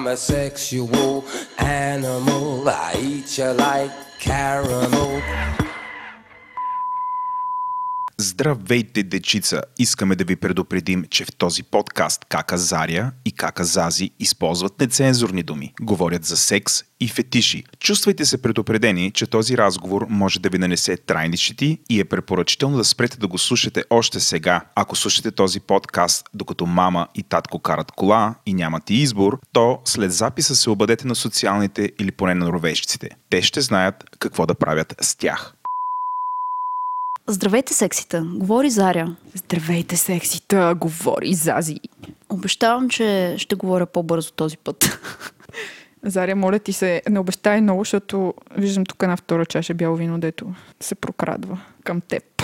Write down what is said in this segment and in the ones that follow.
I'm a sexual animal. I eat you like caramel. Здравейте, дечица! Искаме да ви предупредим, че в този подкаст Кака Заря и Кака Зази използват нецензурни думи, говорят за секс и фетиши. Чувствайте се предупредени, че този разговор може да ви нанесе трайни щети и е препоръчително да спрете да го слушате още сега. Ако слушате този подкаст, докато мама и татко карат кола и нямате избор, то след записа се обадете на социалните или поне на ровещиците. Те ще знаят какво да правят с тях. Здравейте, сексита! Говори Заря. Здравейте, сексита! Говори Зази. Обещавам, че ще говоря по-бързо този път. Заря, моля ти се, не обещай много, защото виждам тук една втора чаша бяло вино, дето се прокрадва към теб.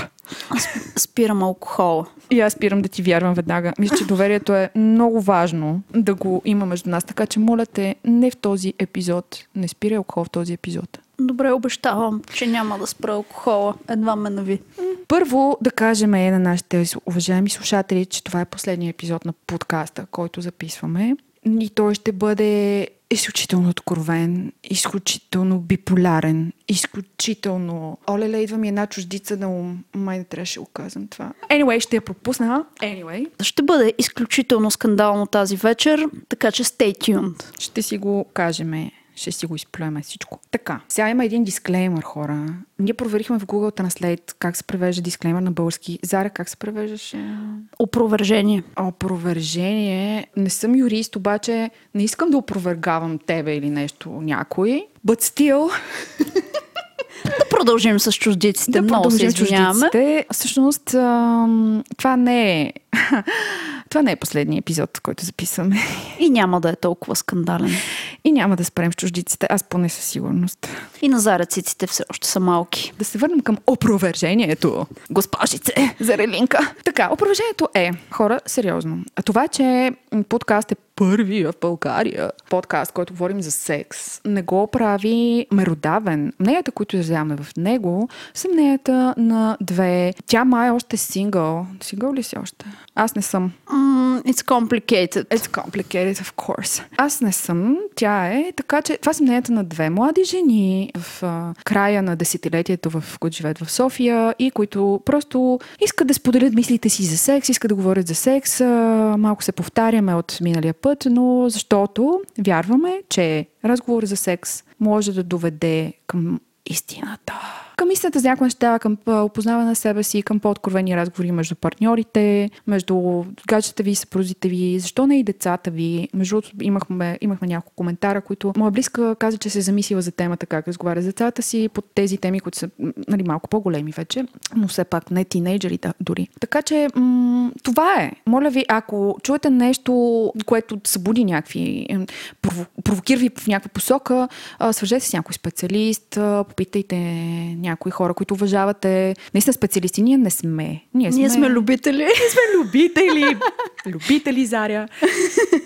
Аз спирам алкохола. И аз спирам да ти вярвам веднага. Мисля, че доверието е много важно да го има между нас, така че моля те, не в този епизод. Не спирай алкохол в този епизод. Добре, обещавам, че няма да спра алкохола. Едва ме нави. Първо да кажем е на нашите уважаеми слушатели, че това е последния епизод на подкаста, който записваме. И той ще бъде изключително откровен, изключително биполярен, изключително... Оле, идва ми една чуждица на ум. Май не трябваше да го казвам това. Anyway, ще я пропусна. Anyway. Ще бъде изключително скандално тази вечер, така че stay tuned. Ще си го кажем ще си го изплюеме всичко. Така, сега има един дисклеймер, хора. Ние проверихме в Google Translate как се превежда дисклеймер на български. Зара, как се превеждаше? Опровержение. Опровержение. Не съм юрист, обаче не искам да опровергавам тебе или нещо някой. But still... Да продължим с чуждиците. Да Много се извиняваме. Всъщност, това не е... това не е последния епизод, който записваме. И няма да е толкова скандален. И няма да спрем с чуждиците, аз поне със сигурност. И на зарециците все още са малки. Да се върнем към опровержението, госпожице Зарелинка. Така, опровержението е, хора, сериозно. А това, че подкаст е първия в България подкаст, който говорим за секс, не го прави меродавен. Мненията, които изразяваме в него, са мненията на две. Тя май е още сингъл. Сингъл ли си още? Аз не съм. Mm, it's complicated. It's complicated, of course. Аз не съм, тя е, така че това са мненията на две млади жени в а, края на десетилетието, в които живеят в София и които просто искат да споделят мислите си за секс, искат да говорят за секс. А, малко се повтаряме от миналия път, но защото вярваме, че разговор за секс може да доведе към истината. Към истината за някои неща, към опознаване на себе си, към по-откровени разговори между партньорите, между гаджета ви, съпрузите ви, защо не и децата ви. Между другото, имахме, имахме няколко коментара, които моя близка каза, че се е замислила за темата как разговаря с децата си под тези теми, които са нали, малко по-големи вече, но все пак не тинейджери да, дори. Така че м- това е. Моля ви, ако чуете нещо, което събуди някакви, прово, провокира ви в някаква посока, свържете се с някой специалист, попитайте някои хора, които уважавате. Наистина специалисти. Ние не сме. Ние сме, Ние сме любители. ние сме любители. любители, Заря.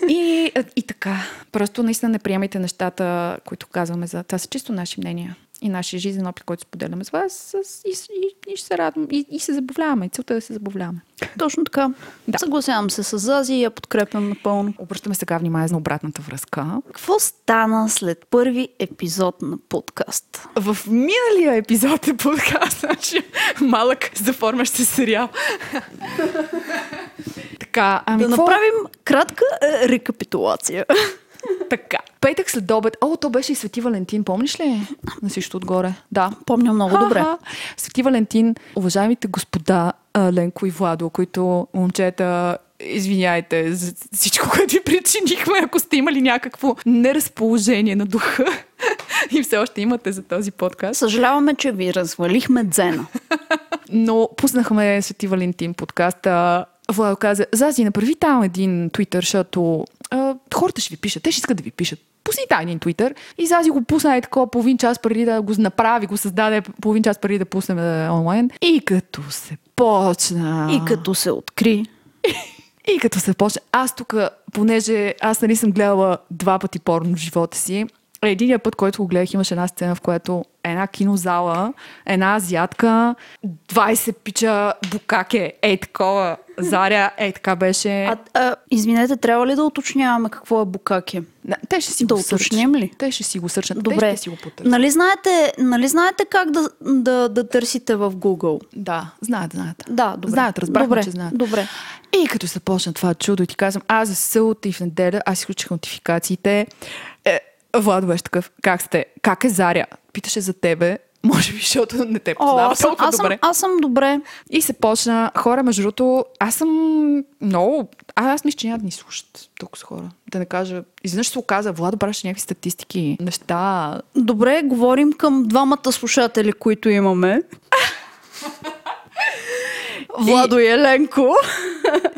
И, и така. Просто наистина не приемайте нещата, които казваме за... Това са чисто наши мнения и нашия жизнен опит, който споделяме с вас с, и, и, и ще се радвам. И, и се забавляваме. Целта е да се забавляваме. Точно така. Да. Съгласявам се с Зази и я подкрепям напълно. Обръщаме сега внимание на обратната връзка. Какво стана след първи епизод на подкаст? В миналия епизод е подкаст, значи малък заформящ се сериал. така, ами Да какво? направим кратка е, рекапитулация. Така. Петък след обед. О, то беше и Свети Валентин, помниш ли? На всичко отгоре. Да. Помня много добре. Ха-ха. Свети Валентин, уважаемите господа Ленко и Владо, които момчета извиняйте за всичко, което ви причинихме, ако сте имали някакво неразположение на духа и все още имате за този подкаст. Съжаляваме, че ви развалихме дзена. Но пуснахме Свети Валентин подкаста. Владо каза, Зази, направи там един твитър, защото а, хората ще ви пишат, те ще искат да ви пишат. Пусни там един твитър и Зази го пусна е такова половин час преди да го направи, го създаде половин час преди да пуснем онлайн. И като се почна... И като се откри. И като се почне, аз тук, понеже аз нали съм гледала два пъти порно в живота си, единия път, който го гледах, имаше една сцена, в която една кинозала, една азиатка, 20 пича букаке, е такова, Заря, е така беше. А, а, извинете, трябва ли да уточняваме какво е букаке? Те ще си Да го уточним ли? Те ще си го сърчат. Добре. Те ще си го потърсят. Нали знаете, нали знаете как да, да, да търсите в Google? Да, знаят, знаят. Да, добре. Знаят, разбрахме, добре, че знаят. Добре. И като се почна това чудо и ти казвам, аз за събота и в неделя, аз изключих нотификациите. Е, Владо беше такъв, как сте? Как е Заря? Питаше за тебе. Може би, защото не те О, познава аз съм, толкова аз, съм, добре. аз съм добре. И се почна. Хора, между другото, аз съм много... А, аз мисля, че няма да ни слушат толкова с хора. Да не кажа... Изведнъж се оказа, Владо браше някакви статистики, неща. Добре, говорим към двамата слушатели, които имаме. Владо и Еленко.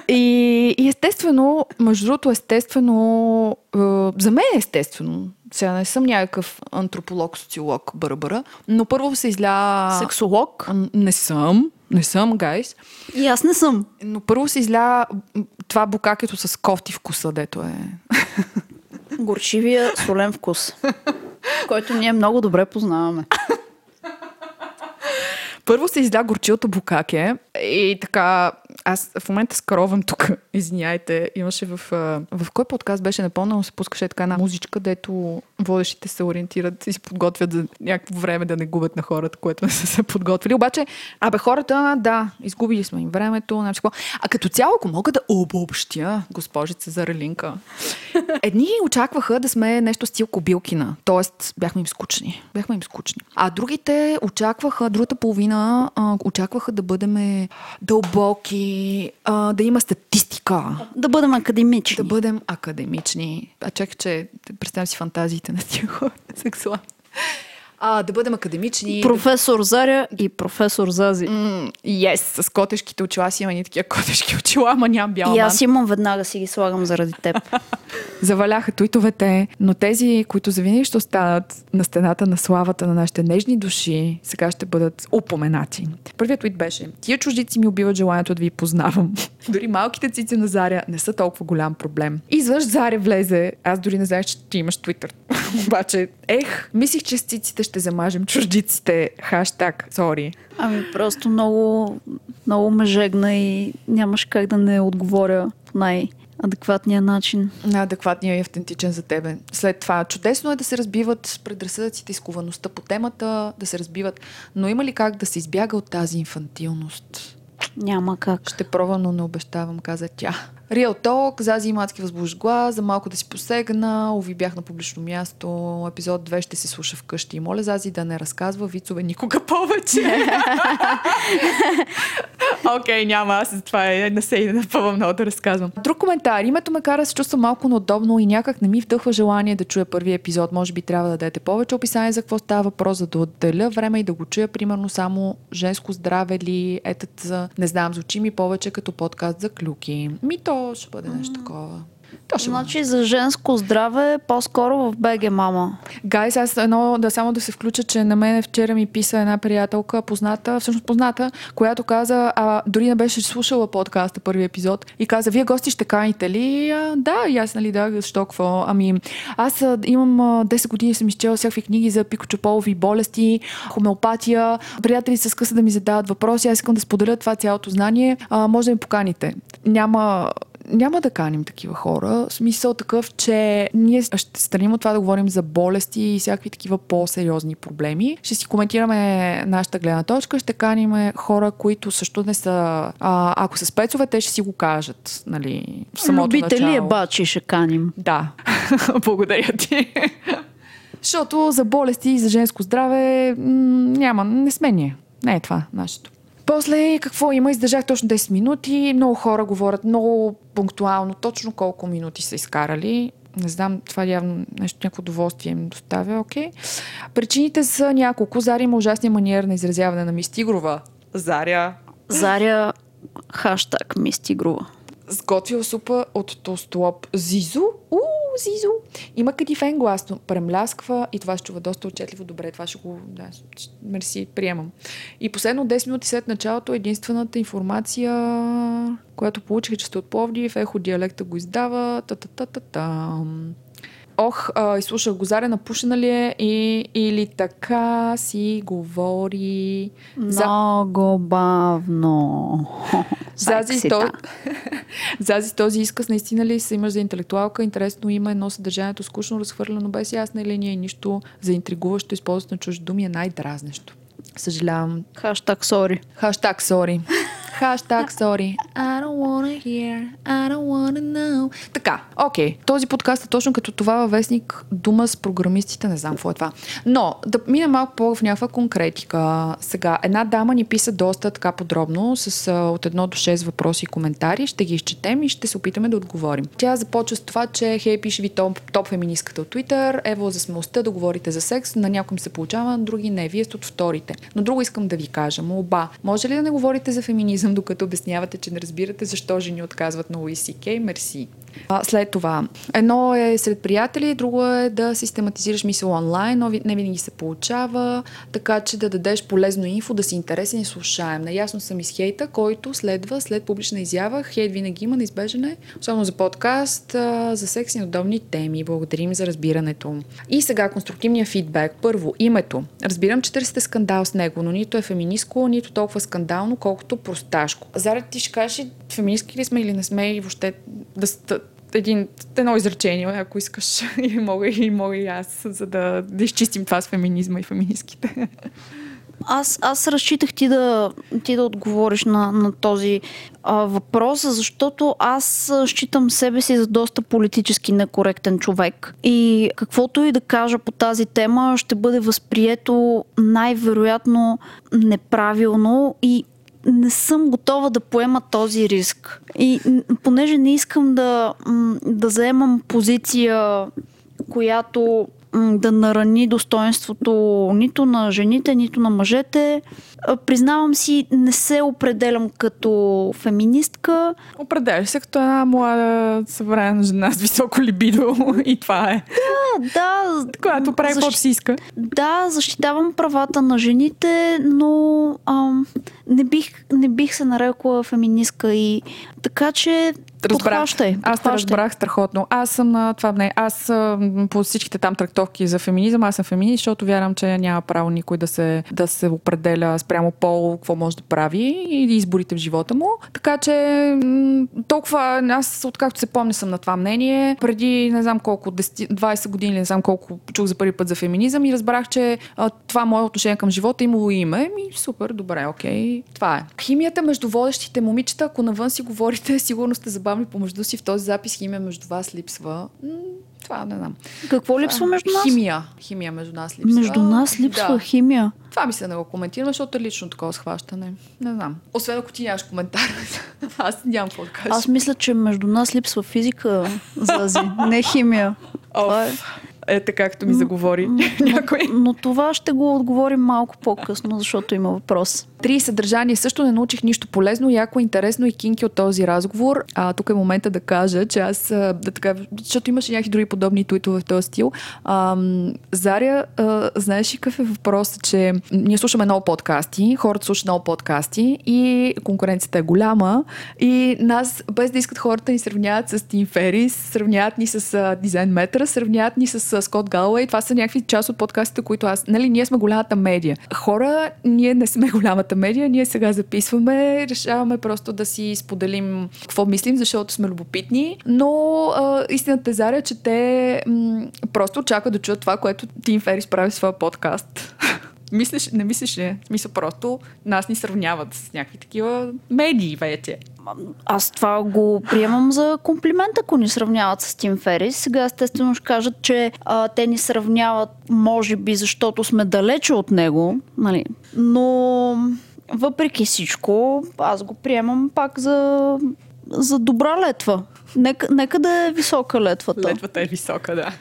И, и естествено, между другото, естествено, е, за мен е естествено. Сега не съм някакъв антрополог, социолог, бърбъра, но първо се изля... Сексолог. Не съм, не съм, гайс. И аз не съм. Но първо се изля това букакето с кофти вкуса, дето е. Горчивия солен вкус. който ние много добре познаваме. Първо се изля горчилото букаке и така, аз в момента скровам тук, извиняйте, имаше в, в кой подкаст беше напълно, се пускаше така една музичка, дето водещите се ориентират и се подготвят за някакво време да не губят на хората, което не са се подготвили. Обаче, абе хората, да, изгубили сме им времето, значи какво. А като цяло, ако мога да обобщя, госпожица Зарелинка, едни очакваха да сме нещо стил Кобилкина, т.е. бяхме им скучни. Бяхме им скучни. А другите очакваха, другата половина очакваха да бъдем дълбоки, а, да има статистика, Да бъдем академични. да бъдем академични. А чакай, че представям си фантазиите на тия хора, сексуални. А, да бъдем академични. Професор Заря и професор Зази. М, Yes, с котешките очила си има ни такива котешки очила, ама нямам бяла И аз имам веднага си ги слагам заради теб. Заваляха туитовете, но тези, които завинаги ще останат на стената на славата на нашите нежни души, сега ще бъдат упоменати. Първият твит беше Тия чуждици ми убиват желанието да ви познавам. Дори малките цици на Заря не са толкова голям проблем. И Заря влезе. Аз дори не знаех, че ти имаш Твитър. Обаче, ех, мислих, че с циците ще замажем чуждиците. Хаштаг, сори. Ами просто много, много ме жегна и нямаш как да не отговоря по най-адекватния начин. на адекватния и автентичен за тебе. След това, чудесно е да се разбиват предразсъдъците и сковаността по темата, да се разбиват, но има ли как да се избяга от тази инфантилност? Няма как. Ще пробвам, но не обещавам, каза тя. Real Talk, Зази и Мацки възбужда глас, за малко да си посегна, ови бях на публично място, епизод 2 ще се слуша вкъщи. И моля Зази да не разказва вицове никога повече. Окей, okay, няма, аз това е не се и напъвам много да разказвам. Друг коментар. Името ме кара да се чувствам малко неудобно и някак не ми вдъхва желание да чуя първи епизод. Може би трябва да дадете повече описание за какво става въпрос, за да отделя време и да го чуя, примерно само женско здраве ли, етът не знам, звучи ми повече като подкаст за клюки. Ми то ще бъде нещо такова. То ще бъде. Значи за женско здраве по-скоро в БГ мама. Гайс, аз едно да само да се включа, че на мен вчера ми писа една приятелка, позната, всъщност позната, която каза, а дори не беше слушала подкаста, първи епизод, и каза, вие гости ще каните ли? А, да, и аз, нали, да, защо какво? Ами, аз а, имам а, 10 години, съм изчела всякакви книги за пикочополови болести, хомеопатия, приятели се скъса да ми задават въпроси, аз искам да споделя това цялото знание, а, може да ми поканите. Няма няма да каним такива хора. Смисъл такъв, че ние ще страним от това да говорим за болести и всякакви такива по-сериозни проблеми. Ще си коментираме нашата гледна точка, ще каним хора, които също не са... А, ако са спецове, те ще си го кажат. Нали, в самото Любители начало. бачи ще каним. Да, благодаря ти. Защото за болести и за женско здраве м, няма, не сме ние. Не е това нашето. После какво има? Издържах точно 10 минути. Много хора говорят много пунктуално, точно колко минути са изкарали. Не знам, това явно нещо, някакво удоволствие им доставя, окей. Причините са няколко. Заря има ужасния маниер на изразяване на Мистигрова. Заря Заря хаштаг ми стигрува. Сготвил супа от толстолоб Зизо. У, Зизо. Има кадифен глас, но премлясква и това се чува доста отчетливо. Добре, това ще го... Да, ще- мерси, приемам. И последно 10 минути след началото единствената информация, която получих, че сте от Пловдив, ехо диалекта го издава. Та-та-та-та-та. Ох, а, изслушах го, Заря напушена ли е и, или така си говори. За- Много бавно. Зази, то... Зази този изказ наистина ли се имаш за интелектуалка, интересно име, но съдържанието скучно, разхвърляно без ясна линия и нищо за интригуващо използването на чужди думи е най-дразнещо. Съжалявам. Хаштаг сори. Хаштаг sorry. Хаштаг sorry. I don't wanna hear, I don't wanna know. Така, окей. Този подкаст е точно като това във вестник Дума с програмистите, не знам какво е това. Но да минем малко по в някаква конкретика. Сега, една дама ни писа доста така подробно, с а, от едно до 6 въпроси и коментари. Ще ги изчетем и ще се опитаме да отговорим. Тя започва с това, че хей, пише ви топ, топ феминистката от Twitter, ево за смелостта да говорите за секс, на някои се получава, на други не. Вие сте от вторите. Но друго искам да ви кажа, молба. Може ли да не говорите за феминизъм, докато обяснявате, че не разбирате защо жени отказват на Кей? Мерси. А, след това, едно е сред приятели, друго е да систематизираш мисъл онлайн, но не винаги се получава, така че да дадеш полезно инфо, да си интересен и слушаем. Наясно съм и с хейта, който следва след публична изява. Хейт винаги има, неизбежен е, особено за подкаст, а, за секс и удобни теми. Благодарим за разбирането. И сега конструктивния фидбек. Първо, името. Разбирам, че търсите скандал него, но нито е феминистко, нито толкова скандално, колкото просташко. Заред ти ще кажеш, феминистки ли сме или не сме и въобще да, един, едно изречение, ако искаш. И мога, и мога и аз, за да, да изчистим това с феминизма и феминистките. Аз, аз разчитах ти да, ти да отговориш на, на този а, въпрос, защото аз считам себе си за доста политически некоректен човек. И каквото и да кажа по тази тема, ще бъде възприето най-вероятно неправилно и не съм готова да поема този риск. И понеже не искам да, да заемам позиция, която да нарани достоинството нито на жените, нито на мъжете. А, Признавам си, не се определям като феминистка. Определяш се като една млада съвременна жена с високо либидо и това е. Да, да, Която прави защ- каквото си иска. Да, защитавам правата на жените, но ам, не, бих, не бих се нарекла феминистка и така че подхващай. Аз те разбрах страхотно. Аз съм на това мнение. Аз по всичките там трактовки за феминизъм, аз съм феминист, защото вярвам, че няма право никой да се, да се определя спрямо пол, какво може да прави и изборите в живота му. Така че толкова, аз откакто се помня съм на това мнение, преди не знам колко, 10, 20 години, не знам колко чух за първи път за феминизъм и разбрах, че това мое отношение към живота е имало име. Ми, супер, добре, окей. Това е. Химията между водещите момичета, ако навън си говорите, сигурно сте забавни помежду си. В този запис химия между вас липсва. Това не знам. Какво липсва между нас? Химия. Химия между нас липсва. Между нас липсва Да. химия. Това ми се не го коментирам, защото е лично такова схващане. Не знам. Освен ако ти нямаш коментар. Аз нямам какво да кажа. Аз мисля, че между нас липсва физика, Зази, не химия. Това е. Е така, както ми заговори някой. Но това ще го отговорим малко по-късно, защото има въпрос. Три съдържание също не научих нищо полезно, яко, интересно и кинки от този разговор. А, тук е момента да кажа, че аз, да така, защото имаше някакви други подобни туитове в този стил. А, Заря, а, знаеш ли какъв е въпрос, че ние слушаме много подкасти, хората слушат много подкасти и конкуренцията е голяма и нас, без да искат хората ни сравняват с Тим Ферис, сравняват ни с а, Дизайн Метра, сравняват ни с Скот Галуей. Това са някакви част от подкастите, които аз, нали, ние сме голямата медия. Хора, ние не сме голямата медия, ние сега записваме, решаваме просто да си споделим какво мислим, защото сме любопитни, но а, истината е, Заря, че те м- просто очакват да чуят това, което Тим Ферис прави в своя подкаст. Мислиш, не мислиш ли? В смисъл просто нас ни сравняват с някакви такива медии вече. Аз това го приемам за комплимент, ако ни сравняват с Тим Ферис. Сега естествено ще кажат, че а, те ни сравняват, може би, защото сме далече от него, нали? но въпреки всичко, аз го приемам пак за, за добра летва. Нека, нека да е висока летвата. Летвата е висока, да.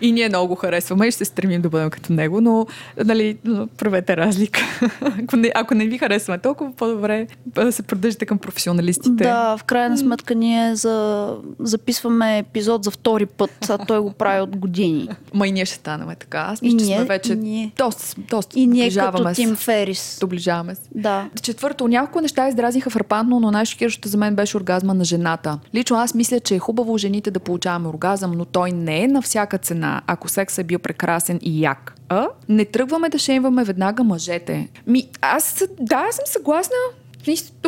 И ние много го харесваме и ще се стремим да бъдем като него, но нали, правете разлика. ако, не, ако не ви харесваме толкова, по-добре да се придържате към професионалистите. Да, в крайна сметка ние за... записваме епизод за втори път, а той го прави от години. Ма и ние ще станем така. Аз ние, сме вече и ние. доста, доста И ние като. Тим Ферис. Доближаваме се. Да. Четвърто, няколко неща издразниха фрапантно, но най-шокиращото за мен беше оргазма на жената. Лично аз мисля, че е хубаво жените да получаваме оргазъм, но той не е на всяка цена, ако секс е бил прекрасен и як. А? Не тръгваме да шеймваме веднага мъжете. Ми, аз, да, съм съгласна.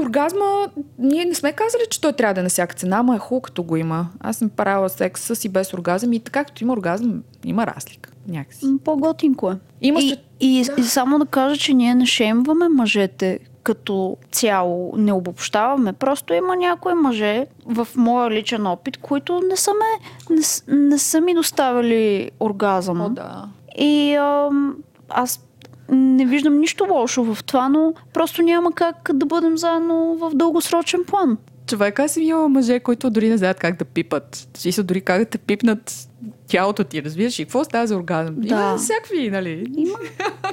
Оргазма, ние не сме казали, че той трябва да е на всяка цена, ама е хубаво като го има. Аз съм правила секс с и без оргазъм и така като има оргазъм, има разлика. Някакси. По-готинко е. Има и, се- и, и само да кажа, че ние не шемваме мъжете като цяло, не обобщаваме. Просто има някои мъже в моя личен опит, които не са, ме, не, не са ми доставили оргазъм. О, да. И ам, аз не виждам нищо лошо в това, но просто няма как да бъдем заедно в дългосрочен план. Човек, аз съм имала мъже, които дори не знаят как да пипат. Си са дори как да те пипнат тялото ти, разбираш? И какво става за оргазъм? Да. Има всякакви, нали? Има,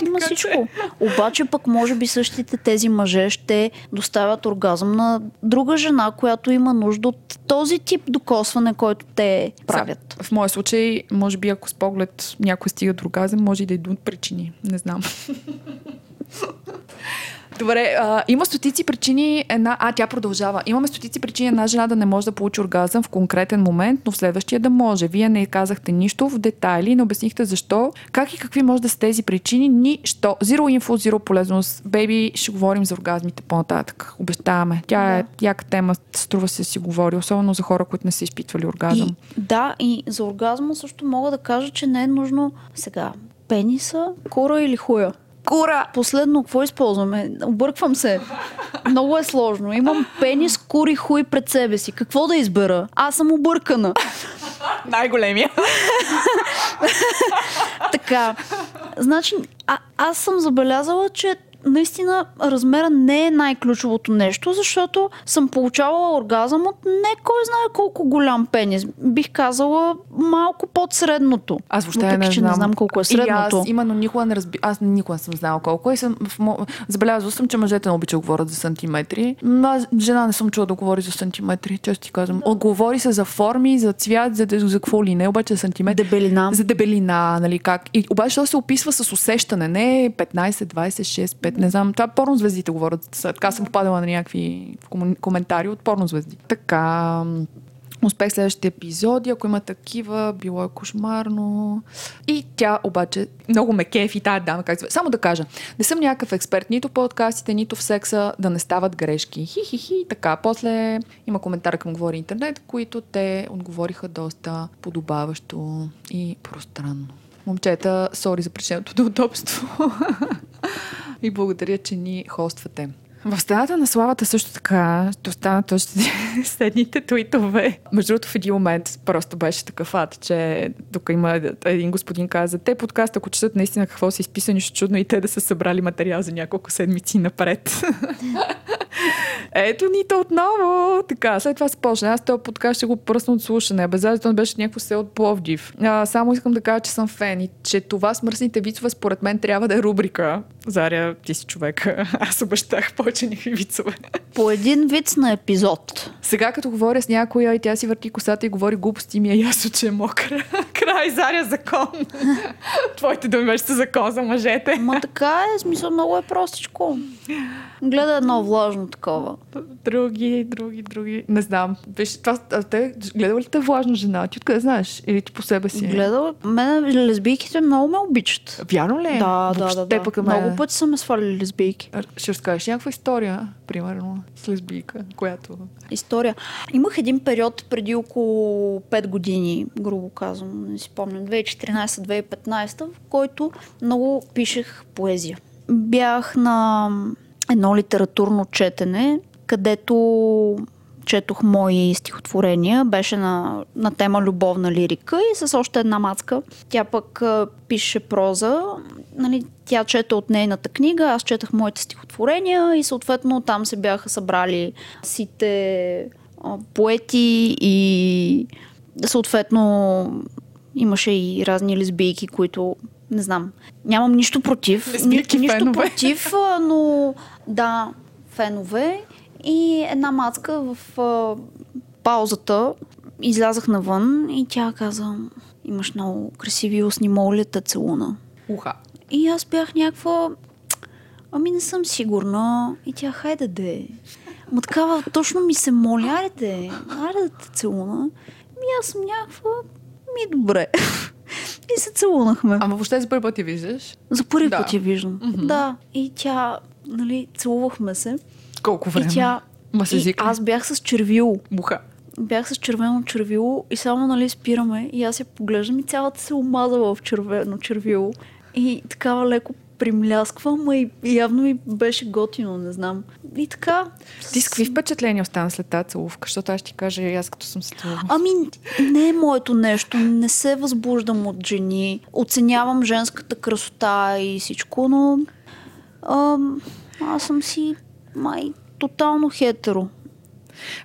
има всичко. Обаче пък може би същите тези мъже ще доставят оргазъм на друга жена, която има нужда от този тип докосване, който те правят. В моя случай, може би, ако с поглед някой стига до оргазъм, може и да идват причини. Не знам. Добре, а, има стотици причини една... А, тя продължава. Имаме стотици причини една жена да не може да получи оргазъм в конкретен момент, но в следващия да може. Вие не казахте нищо в детайли, не обяснихте защо, как и какви може да са тези причини. Нищо. Zero info, zero полезност. Бейби, ще говорим за оргазмите по-нататък. Обещаваме. Тя е яка тема, струва се да си говори, особено за хора, които не са изпитвали оргазъм. И, да, и за оргазма също мога да кажа, че не е нужно сега пениса, кура или хуя. Кура! Последно, какво използваме? Обърквам се. Много е сложно. Имам пенис, кури, хуй пред себе си. Какво да избера? Аз съм объркана. Най-големия. Така. Значи, а, аз съм забелязала, че наистина размера не е най-ключовото нещо, защото съм получавала оргазъм от не кой знае колко голям пенис. Бих казала малко под средното. Аз въобще Въпреки, не че знам. не знам колко е И средното. аз именно никога не разби... Аз никога не съм знала колко. И съм мо... Забелязала съм, че мъжете не обичат говорят за сантиметри. М, Аз жена не съм чула да говори за сантиметри, често ти казвам. Да. Говори се за форми, за цвят, за, за какво ли не, обаче за сантиметри. Дебелина. За дебелина, нали как. И, обаче то се описва с усещане, не 15, 26, 5, не знам. Това порнозвездите говорят. Така съм попадала на някакви коментари от порнозвезди. Така, м, Успех следващите епизоди, ако има такива, било е кошмарно. И тя обаче много ме кефи тази дама. Как... Само да кажа, не съм някакъв експерт нито в подкастите, нито в секса, да не стават грешки. Хи-хи-хи, така. После има коментар към Говори Интернет, които те отговориха доста подобаващо и пространно. Момчета, сори за причината неудобство. и благодаря, че ни хоствате. В стената на славата също така ще останат още следните твитове. Между другото, в един момент просто беше такъв ад, че тук има един господин каза, те подкаст, ако четат наистина какво са изписани, нищо чудно и те да са събрали материал за няколко седмици напред. Ето ни то отново. Така, след това се почна. Аз този подкаст ще го пръсна от слушане. Безазито беше някакво се от Пловдив. А, само искам да кажа, че съм фен и че това с мръсните вицове според мен трябва да е рубрика. Заря, ти си човек. Аз обещах повече никакви вицове. По един виц на епизод. Сега като говоря с някоя и тя си върти косата и говори глупости, ми е ясно, че е мокра. Край, Заря, закон. Твоите думи беше са закон за мъжете. Ма така е, смисъл много е простичко. Гледа едно влажно такова. Други, други, други. Не знам. Виж, това, а те, гледали ли те влажна жена? Ти откъде знаеш? Или ти по себе си? Гледала, мене лесбийките много ме обичат. Вярно ли? е? Да, да, Въобще да. да. Пък, Много пъти са ме свалили лесбийки. Ще разкажеш някаква история, примерно, с лесбийка, която... История. Имах един период преди около 5 години, грубо казвам, не си спомням, 2014-2015, в който много пишех поезия. Бях на едно литературно четене, където четох мои стихотворения. Беше на, на тема любовна лирика и с още една мацка. Тя пък а, пише проза. Нали, тя чете от нейната книга, аз четах моите стихотворения и съответно там се бяха събрали сите а, поети и съответно имаше и разни лесбийки, които не знам. Нямам нищо против. Лесбийки Ни, нищо фенове. против, но да, фенове. И една мацка в а, паузата излязах навън и тя каза, имаш много красиви устни, мога ли те целуна? Уха. И аз бях някаква, ами не съм сигурна. И тя, хайде де. Ма такава, точно ми се моля, айде, айде да те целуна. Ми аз съм някаква, ми добре. и се целунахме. Ама въобще за първи път я виждаш? За първи Да. път я виждам. Да. И тя, нали, целувахме се. Колко време? И тя... Ма с и аз бях с червило. Муха. Бях с червено червило и само, нали, спираме и аз я поглеждам и цялата се омазала в червено червило. И такава леко примлясква, ма и явно ми беше готино, не знам. И така... Ти с какви впечатления остана след тази целувка? Защото аз ще ти кажа и аз като съм се целувала. Ами, не е моето нещо. Не се възбуждам от жени. Оценявам женската красота и всичко, но ам, аз съм си май тотално хетеро.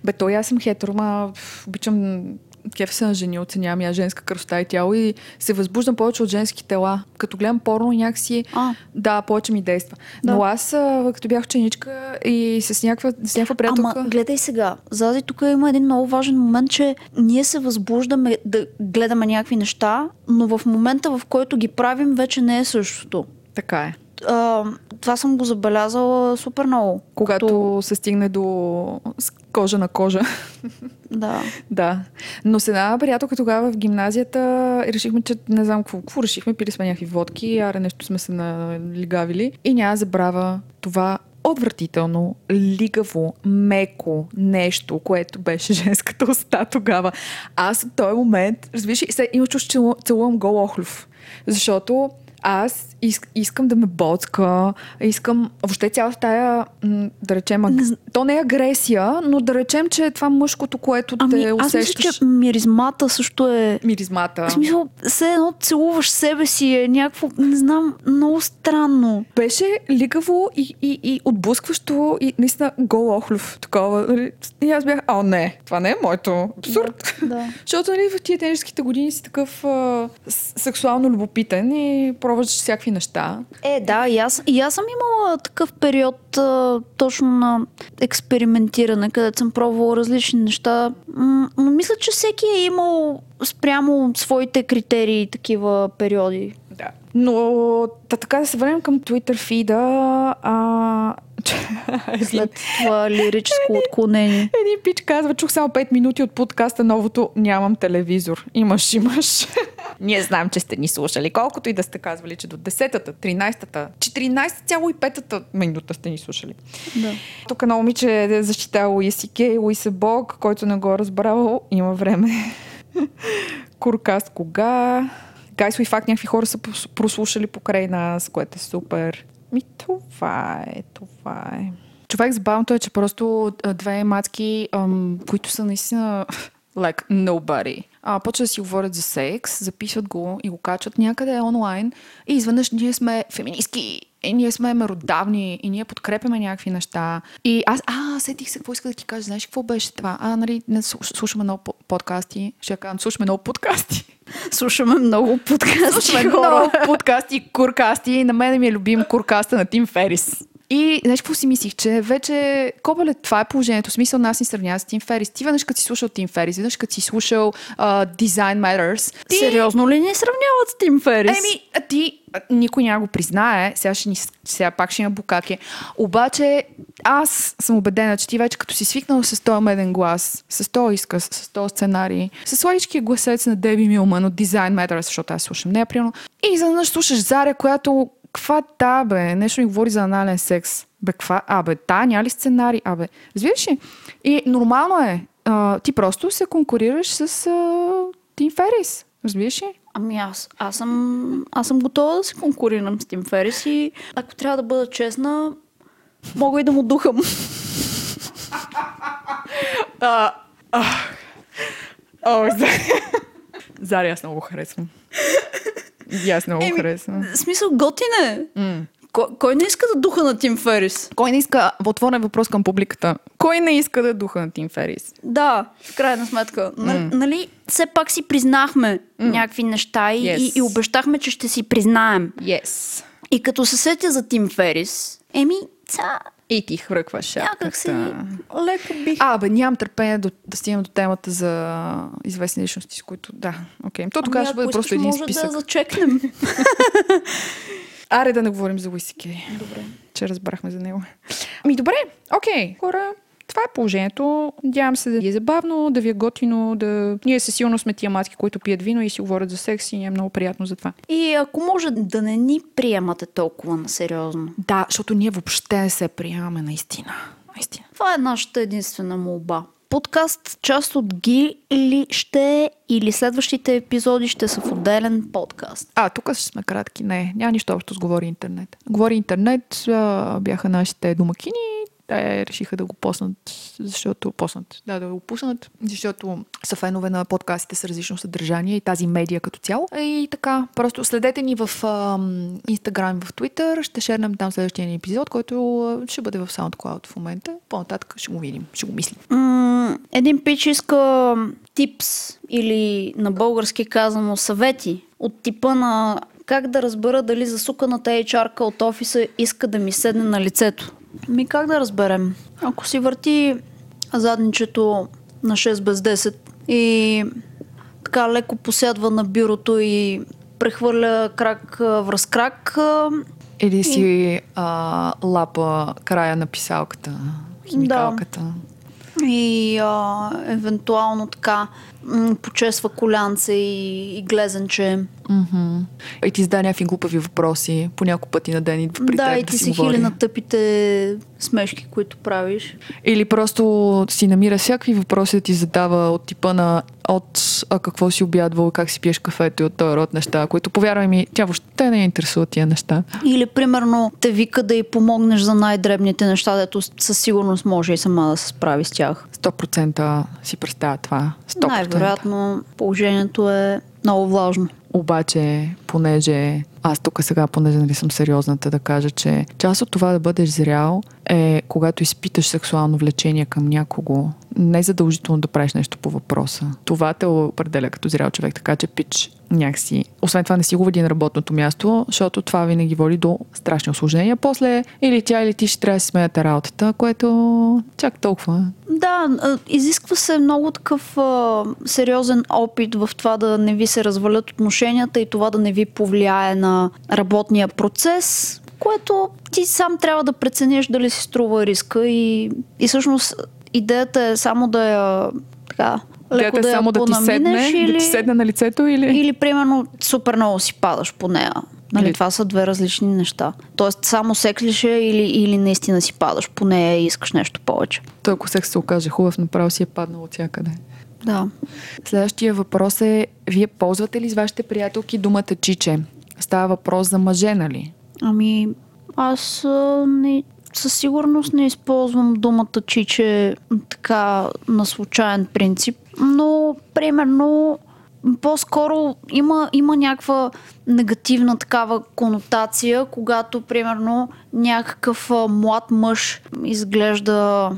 Бе, той аз съм хетеро, ма обичам кеф се на жени, оценявам я женска красота и тяло и се възбуждам повече от женски тела. Като гледам порно някакси, А. да, повече ми действа. Да. Но аз, като бях ученичка и с някаква, с някаква приятелка... Ама гледай сега, Зази, тук има един много важен момент, че ние се възбуждаме да гледаме някакви неща, но в момента, в който ги правим, вече не е същото. Така е. А, това съм го забелязала супер много. Когато Като- се стигне до кожа на кожа. Да. Да. Но с една приятелка тогава в гимназията решихме, че не знам какво, какво решихме, пили сме някакви водки, аре нещо сме се налигавили и няма забравя това отвратително, лигаво, меко нещо, което беше женската уста тогава. Аз в този момент, разбираш, сега имаш чувство, че целу- целувам гол охлюв. Защото аз иск, искам да ме боцка, искам въобще цялата тая, да речем, аг... то не е агресия, но да речем, че е това мъжкото, което Ами, те аз мисля, усещаш. че миризмата също е... Миризмата. В смисъл, все едно целуваш себе си е някакво, не знам, много странно. Беше лигаво и, и, и отблъскващо и наистина гол охлюв. Такова. нали. И аз бях, а не, това не е моето. Абсурд. Да. Защото нали, в тия тенежските години си такъв а, сексуално любопитен и пробваш всякакви неща. Е, да, и аз, и аз съм имала такъв период а, точно на експериментиране, където съм пробвала различни неща. М, мисля, че всеки е имал спрямо своите критерии такива периоди. Да. Но та, така да се върнем към Twitter фида. А, След това лирическо отклонение. Един пич казва, чух само 5 минути от подкаста новото Нямам телевизор. Имаш, имаш. Ние знаем, че сте ни слушали. Колкото и да сте казвали, че до 10-та, 13-та, 14,5-та минута сте ни слушали. Да. Тук едно момиче е защитава Луиси Кей, Луис е Бог, който не го е разбрал. Има време. Куркаст кога? Гайс и факт някакви хора са прос- прослушали покрай нас, което е супер. Ми това е, това е. Човек забавното е, че просто две мацки, ам, които са наистина like nobody, а, почват да си говорят за секс, записват го и го качват някъде онлайн и изведнъж ние сме феминистки и ние сме меродавни и ние подкрепяме някакви неща. И аз, а, сетих се, какво иска да ти кажа, знаеш какво беше това? А, нали, не слуш- слушаме много по- подкасти, ще казвам, слушаме много подкасти. Слушаме много подкасти, Слушаме хора. много подкасти, куркасти. На мен ми е любим куркаста на Тим Ферис. И знаеш какво си мислих, че вече, кобеле, това е положението. Смисъл нас ни сравнява с Тим Ферис. Ти веднъж като си слушал Тим Ферис, веднъж като си слушал uh, Design Matters. Ти... Сериозно ли ни сравняват с Тим Ферис? Еми, ти, никой няма го признае, сега, ще ни, сега пак ще има букаки. Обаче, аз съм убедена, че ти вече като си свикнал с този меден глас, с този изказ, с този сценарий, с сладичкия гласец на Деби Милман от Design Matters, защото аз слушам нея, примерно, и изведнъж слушаш Заря, която Ква та, бе? Нещо ми говори за анален секс. Бе, ква? Абе, та, няма ли сценарий? Абе, разбираш ли? И нормално е. А, ти просто се конкурираш с а, Тим Ферис. Разбираш ли? Ами аз, аз, съм, аз съм готова да се конкурирам с Тим Ферис и ако трябва да бъда честна, мога и да му духам. А, а, О. Заря, аз много го харесвам. И аз много Еми, харесвам. Смисъл, готин е. Кой, кой не иска да духа на Тим Ферис? Кой не иска, отворен въпрос към публиката, кой не иска да е духа на Тим Ферис? Да, в крайна сметка. Mm. Нали, все пак си признахме mm. някакви неща и, Yes. и, и обещахме, че ще си признаем. Yes. И като се сетя за Тим Ферис, еми, ца, И ти хръкваш някак си леко бих... А, бе, нямам търпение да, да стигнем до темата за известни личности, с които... Да, окей. То тогава Ами, ще бъде просто един може списък. да зачекнем. Аре да не говорим за Уиси Кей. Добре. че разбрахме за него. Ми добре, окей. Хора, това е положението. Надявам се да ви е забавно, да ви е готино, да... Ние със сигурност сме тия матки, които пият вино и си говорят за секс и ни е много приятно за това. И ако може да не ни приемате толкова на сериозно. Да, защото ние въобще не се приемаме наистина. Наистина. Това е нашата единствена молба. Подкаст, част от ги или ще или следващите епизоди ще са в отделен подкаст. А, тук ще сме кратки. Не, няма нищо общо с Говори интернет. Говори интернет а, бяха нашите домакини. Те решиха да го поснат, защото поснат, да, да го пуснат, защото са фенове на подкастите с различно съдържание и тази медия като цяло. И така, просто следете ни в Инстаграм и в Твитър. Ще шернем там следващия ни епизод, който ще бъде в SoundCloud в момента. По-нататък ще го видим, ще го мислим. М- един пич иска типс или на български казано съвети от типа на как да разбера дали засуканата HR от офиса иска да ми седне на лицето. Ми как да разберем? Ако си върти задничето на 6 без 10 и така леко посядва на бюрото и прехвърля крак връз крак, Или си а, лапа края на писалката, химикалката. и а, евентуално така м- почесва колянце и, и глезенче. Мгм. И ти зададе някакви глупави въпроси по няколко пъти на ден идва при да, теб и да ти си си говори. хили на тъпите смешки, които правиш. Или просто си намира всякакви въпроси да ти задава от типа на от а какво си обядвал, как си пиеш кафето и от този род неща, които повярвай ми, тя въобще не интересува тия неща. Или, примерно, те вика да й помогнеш за най-дребните неща, дето със сигурност може и сама да се справи с тях. 100% си представя това. 100%. Най-вероятно положението е много влажно. Обаче, понеже аз тук сега, понеже нали съм сериозната да кажа, че част от това да бъдеш зрял е когато изпиташ сексуално влечение към някого, не е задължително да правиш нещо по въпроса. Това те определя като зрял човек, така че пич някакси. Освен това не си го води на работното място, защото това винаги води до страшни осложнения. После или тя или ти ще трябва да си работата, което чак толкова. Да, изисква се много такъв а, сериозен опит в това да не ви се развалят отношенията и това да не ви повлияе на работния процес, което ти сам трябва да прецениш дали си струва риска и, и всъщност идеята е само да я така леко е да само да ти, седне, или, да ти седне на лицето или... или примерно супер много си падаш по нея. Нали, Или- това са две различни неща. Тоест само секс ли е или, или наистина си падаш по нея и искаш нещо повече. Той ако секс се окаже хубав, направо си е паднал от всякъде. Да. Следващия въпрос е, вие ползвате ли с вашите приятелки думата чиче? Става въпрос за мъже, нали? Ами, аз а, не, със сигурност не използвам думата чиче така на случайен принцип, но примерно по-скоро има, има някаква негативна такава конотация, когато примерно някакъв млад мъж изглежда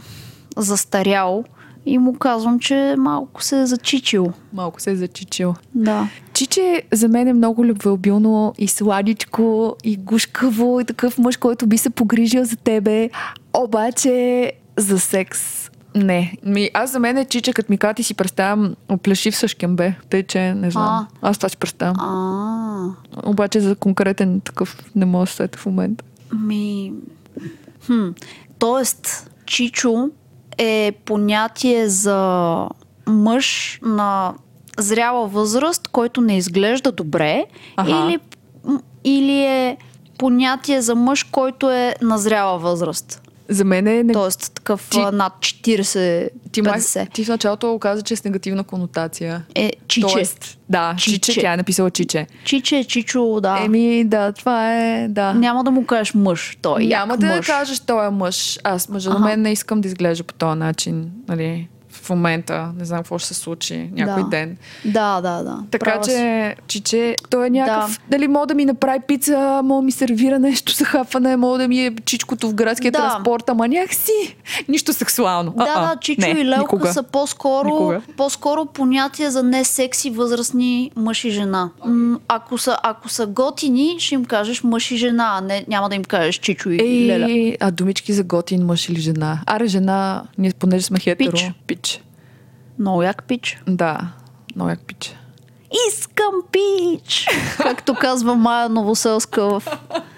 застарял и му казвам, че малко се е зачичил. Малко се е зачичил. Да. Чиче за мен е много любвеобилно и сладичко, и гушкаво, и такъв мъж, който би се погрижил за тебе. Обаче за секс не. Ми, аз за мен е чиче, като ми кати си представям плешив съшкембе. Тъй, че не знам. Аз това си представям. А, Обаче за конкретен такъв не мога да в момента. Ми. Хм. Тоест, чичо е понятие за мъж на зряла възраст, който не изглежда добре, Аха. или, или е понятие за мъж, който е на зряла възраст. За мен е... Не... Тоест такъв Ти- над 40-50. Ти, май, ти в началото го каза, че е с негативна конотация. Е, чиче. Тоест, да, чиче. Чиче. тя е написала чиче. Чиче, чичо, да. Еми, да, това е, да. Няма да му кажеш мъж, той е Няма да мъж. кажеш, той е мъж. Аз мъжа Аха. мен не искам да изглежда по този начин. Нали? В момента не знам какво ще се случи някой Да. ден. Да, да, да. Така Права си. че, чиче, той е някакъв. Да. Дали мога да ми направи пица, мога да ми сервира нещо за хапване, мога да ми е чичкото в градския Да. транспорт, ама някакси нищо сексуално. Да, А-а. да, Чичо не, и Лелка никога. са по-скоро, Никога. по-скоро понятия за не секси възрастни мъж и жена. М, ако, са, ако са готини, ще им кажеш мъж и жена, а не, няма да им кажеш Чичо и Ей, Леля. а думички за готин мъж или жена? Аре, жена, ние понеже сме хетеро. Пич. Пич. Много як пич. Да, много як пич. Искам пич! Както казва Майя Новоселска в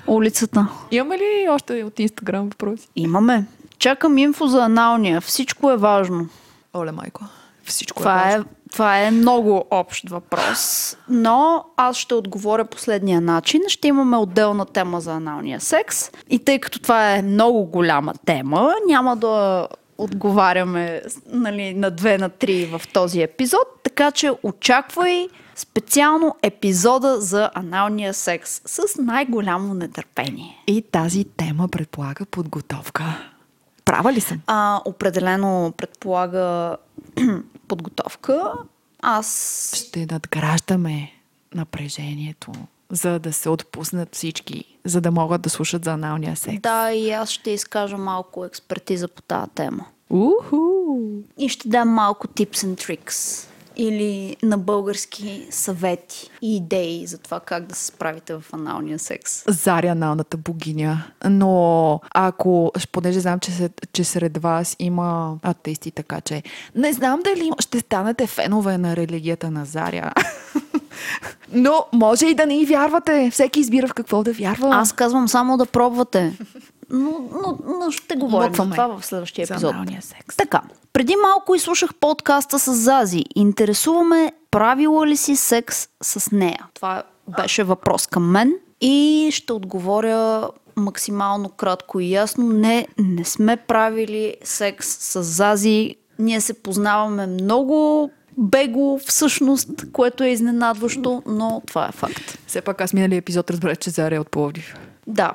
улицата. Имаме ли още от Инстаграм въпроси? Имаме. Чакам инфо за аналния. Всичко е важно. Оле, майко. Всичко Това е, е, важно. това е много общ въпрос, но аз ще отговоря последния начин. Ще имаме отделна тема за аналния секс. И тъй като това е много голяма тема, няма да отговаряме нали, на две, на три в този епизод, така че очаквай специално епизода за аналния секс с най-голямо нетърпение. И тази тема предполага подготовка. Права ли съм? А, определено предполага подготовка. Аз Ще надграждаме напрежението, за да се отпуснат всички, за да могат да слушат за аналния секс. Да, и аз ще изкажа малко експертиза по тази тема. Уху! И ще дам малко tips and tricks. Или на български съвети и идеи за това как да се справите в аналния секс. Заря аналната богиня. Но ако, понеже знам, че, се, че сред вас има атеисти, така че не знам дали ще станете фенове на религията на Заря. Но може и да не и вярвате. Всеки избира в какво да вярва. Аз казвам само да пробвате. Но, но, но ще говорим за това в следващия епизод. секс. Така, преди малко изслушах подкаста с Зази. Интересуваме правила ли си секс с нея? Това беше въпрос към мен и ще отговоря максимално кратко и ясно. Не, не сме правили секс с Зази. Ние се познаваме много бего всъщност, което е изненадващо, но това е факт. Все пак аз миналия епизод разбрах, че Заря е от Пловдив. Да.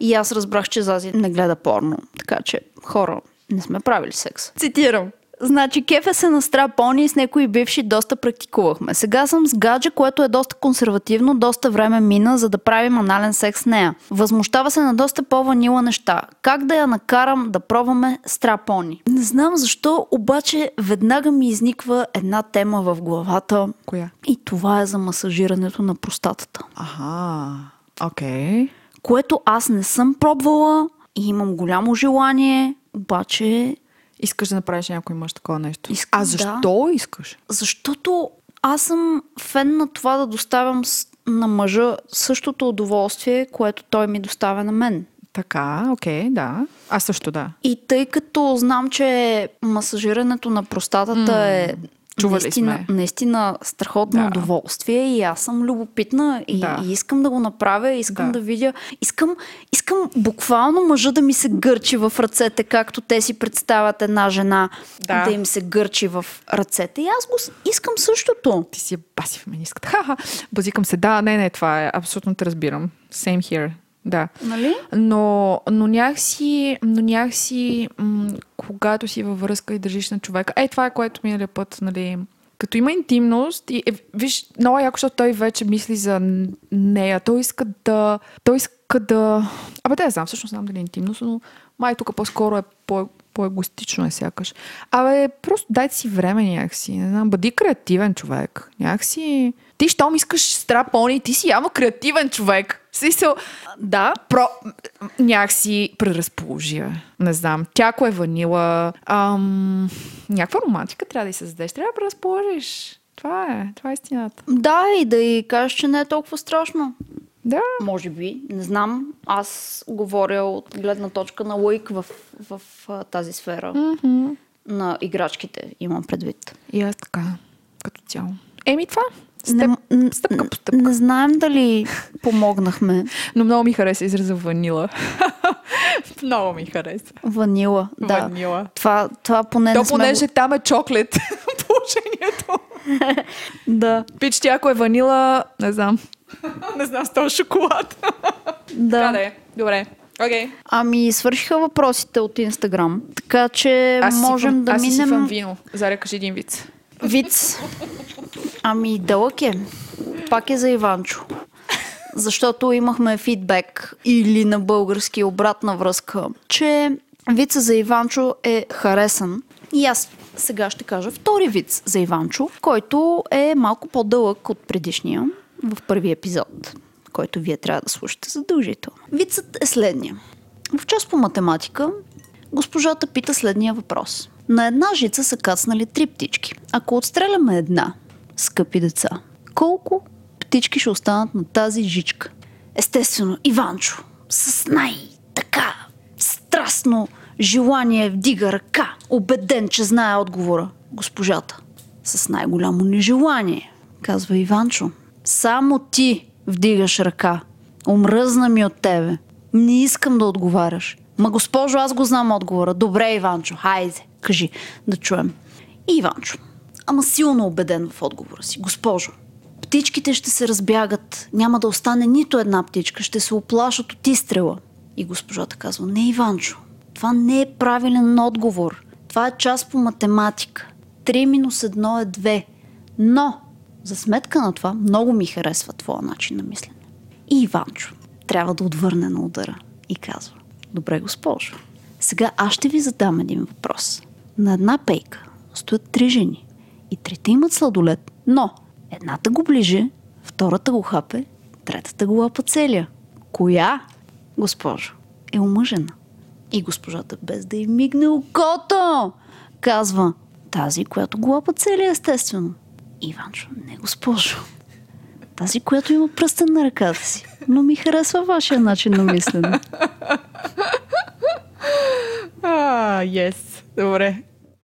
И аз разбрах, че Зази не гледа порно. Така че, хора, не сме правили секс. Цитирам. Значи, кефе се на страпони и с някои бивши доста практикувахме. Сега съм с гадже, което е доста консервативно, доста време мина, за да правим анален секс с нея. Възмущава се на доста по-ванила неща. Как да я накарам да пробваме страпони? Не знам защо, обаче веднага ми изниква една тема в главата. Коя? И това е за масажирането на простатата Ага, окей. което аз не съм пробвала и имам голямо желание, обаче Искаш да направиш някой мъж такова нещо. Искам, а да. защо искаш? защото аз съм фен на това да доставям на мъжа същото удоволствие, което той ми доставя на мен. Така, окей, да. Аз също да. И тъй като знам, че масажирането на простатата е чували наистина, сме. наистина страхотно Да. удоволствие и аз съм любопитна и, Да. и искам да го направя, искам Да. да, видя, искам, искам буквално мъжа да ми се гърчи в ръцете, както те си представят една жена Да. да им се гърчи в ръцете. И аз го искам същото. Ти си баси феминистката. Ха-ха. Базикам се. Да, не, не, това е. Абсолютно те разбирам. Same here. Да. Нали? Но, но някакси, но някакси м- когато си във връзка и държиш на човека, е, това е което миналия път, нали, като има интимност и е, виж, много яко, защото той вече мисли за нея. Той иска да, той иска да, абе да, знам, всъщност знам дали е интимност, но май тук по-скоро е по, по-егоистично е сякаш. Абе, просто дайте си време някакси. Не знам, бъди креативен човек. Някакси... Ти, щом искаш страпони, ти си явно креативен човек. В Смисъл, да, про... някакси преразположива. Не знам. Тя ако е ванила, ам... някаква романтика трябва да й създадеш. Трябва да преразположиш. Това е, това е истината. Да, и да й кажеш, че не е толкова страшно. Да. Може би, не знам. Аз говоря от гледна точка на лойк в, в, а, тази сфера Mm-hmm. на играчките, имам предвид. И аз така, като цяло. Еми това. Не, Степ, н- стъпка по стъпка. не знаем дали помогнахме. Но много ми хареса израза ванила. много ми хареса. Ванила, да. Ванила. Това, това поне То не сме... понеже там е чоклет положението. Да, Пич, тя ако е ванила, не знам. не знам, с този шоколад. да. да е. Добре. Okay. Ами, свършиха въпросите от Инстаграм, така че можем да аз минем... Аз вино. Заря, кажи един виц. Виц. Ами, дълъг е. Пак е за Иванчо. Защото имахме фидбек или на български обратна връзка, че вица за Иванчо е харесан. И аз сега ще кажа втори виц за Иванчо, който е малко по-дълъг от предишния в първи епизод, който вие трябва да слушате задължително. Вицът е следния. В час по математика госпожата пита следния въпрос. На една жица са кацнали три птички. Ако отстреляме една, скъпи деца, колко птички ще останат на тази жичка? Естествено, Иванчо, с най-така страстно Желание вдига ръка, убеден, че знае отговора. Госпожата. С най-голямо нежелание, казва Иванчо. Само ти вдигаш ръка. Омръзна ми от тебе. Не искам да отговаряш. Ма госпожо, аз го знам отговора. Добре, Иванчо, хайде, кажи, да чуем. И Иванчо, ама силно убеден в отговора си. Госпожо, птичките ще се разбягат. Няма да остане нито една птичка. Ще се оплашат от изстрела. И госпожата казва, не, Иванчо, това не е правилен отговор. Това е част по математика. 3 минус 1 е 2. Но, за сметка на това, много ми харесва твоя начин на мислене. И Иванчо трябва да отвърне на удара и казва, добре, госпожо, сега аз ще ви задам един въпрос. На една пейка стоят три жени и трите имат сладолет, но едната го ближе, втората го хапе, третата го лапа целия. Коя, госпожо, е омъжена? И госпожата, без да й мигне окото, казва, тази, която го лапа целия, естествено. Иванчо, не госпожо. Тази, която има пръстен на ръката си. Но ми харесва вашия начин на мислене. А, yes. Добре.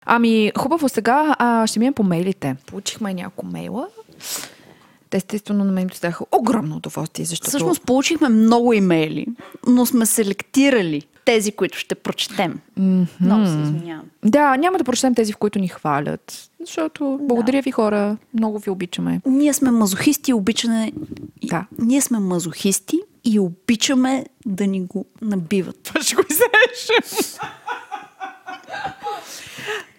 Ами, хубаво сега а, ще минем по мейлите. Получихме няколко мейла. Те естествено на мен доставяха огромно удоволствие, защото... Всъщност получихме много имейли, но сме селектирали тези, които ще прочетем. Mm-hmm. Много се извинявам. Да, няма да прочетем тези, в които ни хвалят. Защото благодаря ви хора, много ви обичаме. Ние сме мазохисти и обичаме... Да. Ние сме мазохисти и обичаме да ни го набиват. Това ще го изрежем.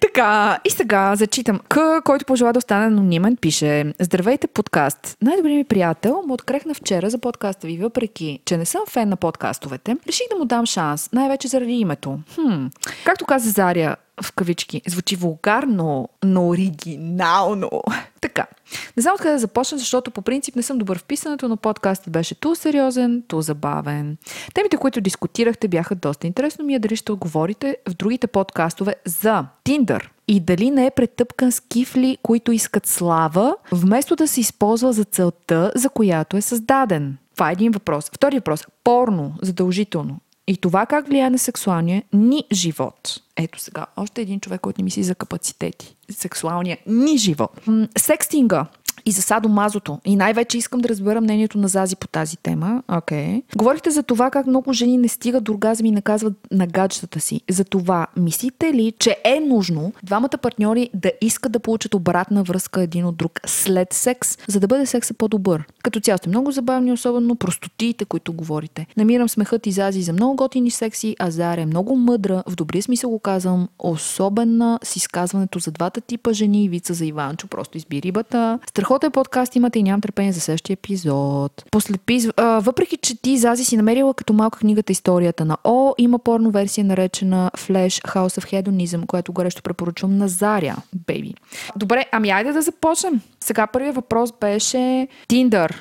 Така, и сега зачитам. К, който пожела да остане анонимен, пише Здравейте, подкаст. Най-добрият ми приятел му открехна вчера за подкаста ви, въпреки, че не съм фен на подкастовете. Реших да му дам шанс, най-вече заради името. Хм. Както каза Заря, в кавички, звучи вулгарно, но оригинално. Така. Не знам откъде да започна, защото по принцип не съм добър в писането, но подкастът беше ту сериозен, ту забавен. Темите, които дискутирахте, бяха доста интересно ми е дали ще отговорите в другите подкастове за Tinder и дали не е претъпкан с кифли, които искат слава, вместо да се използва за целта, за която е създаден. Това е един въпрос. Втори въпрос. Порно, задължително. И това как влияе на сексуалния ни живот. Ето сега, още един човек, който не мисли за капацитети. Сексуалния ни живот. Секстинга и за садомазото. И най-вече искам да разбера мнението на Зази по тази тема. Okay. Говорихте за това как много жени не стигат до оргазми и наказват на гаджетата си. За това мислите ли, че е нужно двамата партньори да искат да получат обратна връзка един от друг след секс, за да бъде секса по-добър? Като цяло сте много забавни, особено простотиите, които говорите. Намирам смехът и Зази за много готини секси, а Заря е много мъдра, в добрия смисъл го казвам, особена с изказването за двата типа жени и вица за Иванчо, просто изби рибата. Страхотен подкаст имате и нямам търпение за следващия епизод. После пиз... а, въпреки, че ти, Зази, си намерила като малка книгата историята на О, има порно версия наречена Flash House of Hedonism, която горещо препоръчвам на Заря, бейби. Добре, ами айде да започнем. Сега първият въпрос беше.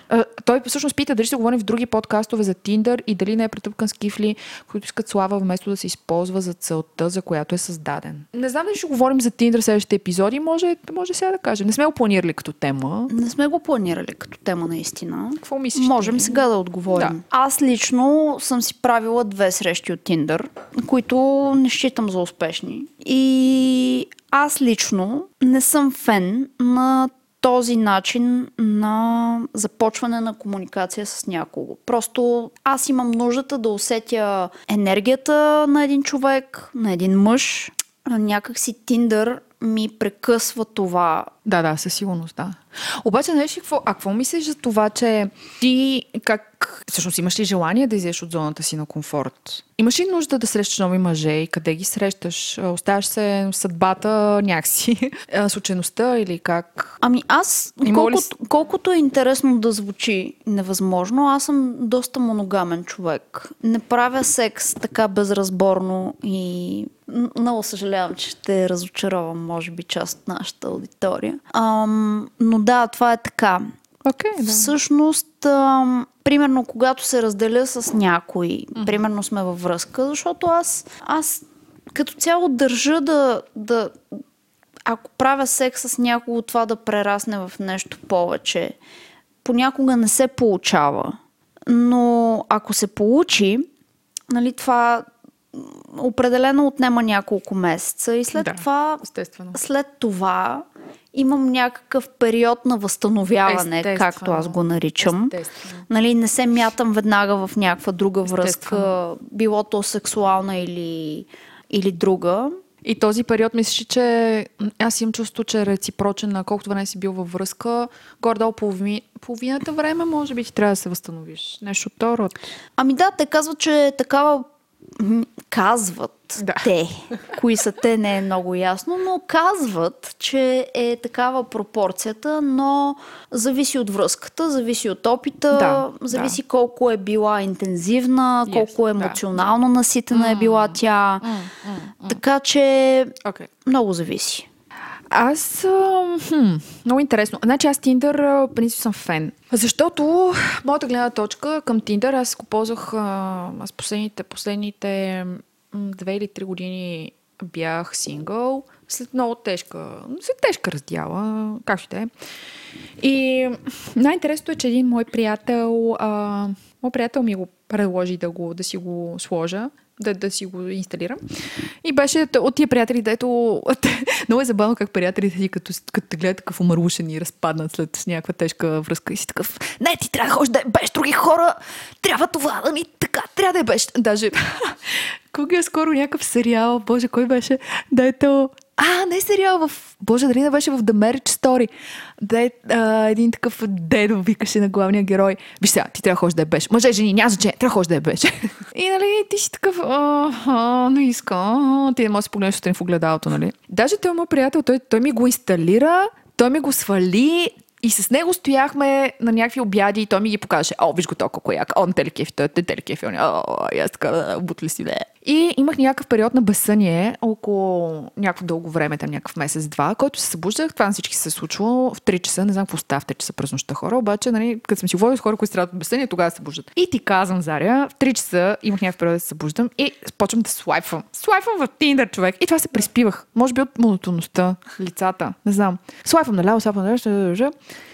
А, той всъщност пита дали ще говорим в други подкастове за Tinder и дали не е претъпкан с кифли, които искат слава вместо да се използва за целта, за която е създаден. Не знам дали ще говорим за Tinder следващите епизоди, може, може сега да кажем. Не сме го планирали като тема. Не сме го планирали като тема наистина. Какво мислиш? Можем ти? сега да отговорим. Да. Аз лично съм си правила две срещи от Tinder, които не считам за успешни. И аз лично не съм фен на този начин на започване на комуникация с някого. Просто аз имам нуждата да усетя енергията на един човек, на един мъж. Някак си Tinder ми прекъсва това. Да, да, със сигурност, да. Обаче, знаеш ли какво? А какво мислиш за това, че ти как... Всъщност имаш ли желание да излезеш от зоната си на комфорт? Имаш ли нужда да срещаш нови мъже и къде ги срещаш? Оставаш се съдбата някакси, случайността или как? Ами аз, колкото, колкото е интересно да звучи невъзможно, аз съм доста моногамен човек. Не правя секс така безразборно и много съжалявам, че ще разочаровам, може би, част от нашата аудитория. Ам, но да, това е така. Okay, да. Всъщност, ам, примерно, когато се разделя с някой, mm-hmm. примерно сме във връзка, защото аз, аз като цяло държа да, да, ако правя секс с някого, това да прерасне в нещо повече. Понякога не се получава. Но ако се получи, нали, това определено отнема няколко месеца и след Да, това естествено. след това имам някакъв период на възстановяване, Естествено. както аз го наричам. Естествено. Нали, не се мятам веднага в някаква друга връзка, Естествено. било то сексуална или, или друга. И този период мислиш, че аз имам чувство, че е реципрочен на колкото време си бил във връзка, горе-долу полови... половината време, може би ти трябва да се възстановиш. Нещо род. Ами да, те казват, че е такава казват Да. те, кои са те не е много ясно, но казват, че е такава пропорцията, но зависи от връзката, зависи от опита, Да, зависи колко е била интензивна, Yes, колко да. емоционално наситена е била тя. Така че Okay. много зависи. Аз, хм, много интересно. Значи аз в принцип съм фен. Защото моята гледна точка към Tinder, аз го ползвах аз последните, последните две или три години бях сингъл. След много тежка, след тежка раздяла, как ще е. И най-интересното е, че един мой приятел, а, мой приятел ми го предложи да, го, да си го сложа, да, да си го инсталирам. И беше от тия приятели, дето... много е забавно как приятелите си, като, като те гледат такъв умърлушен и разпаднат след някаква тежка връзка и си такъв, не, ти трябва да ходиш да ебеш други хора, трябва това да ми така, трябва да ебеш. Даже, кога е скоро някакъв сериал, боже, кой беше, дето... А, не сериал в... Боже, дали не беше в The Marriage Story. Де, а, един такъв дедо викаше на главния герой. Виж сега, ти трябва да ходиш да ебеш. Мъже, жени, няма значение, трябва да ходиш да ебеш. И нали, ти си такъв, а, а, не иска. А, ти не можеш да погледнеш сутрин в огледалото, нали? Даже той моят приятел, той, той ми го инсталира, той ми го свали, и с него стояхме на някакви обяди и той ми ги покаже. О, виж го толкова колко е як. Он телекефи, той те телекефи. И аз така, да, бутли си, да. И имах някакъв период на безсъние, около някакво дълго време, там някакъв месец-два, който се събуждах. Това на всички се е случвало в 3 часа. Не знам какво става в 3 часа през нощта хора, обаче, нали, като съм си говорил с хора, които страдат от безсъние, тогава се събуждат. И ти казвам, Заря, в 3 часа имах някакъв период да се събуждам и почвам да слайпвам. Слайпвам в Tinder, човек. И това се приспивах. Може би от монотонността, лицата. Не знам. Слайпвам наляво, слайпвам наляво.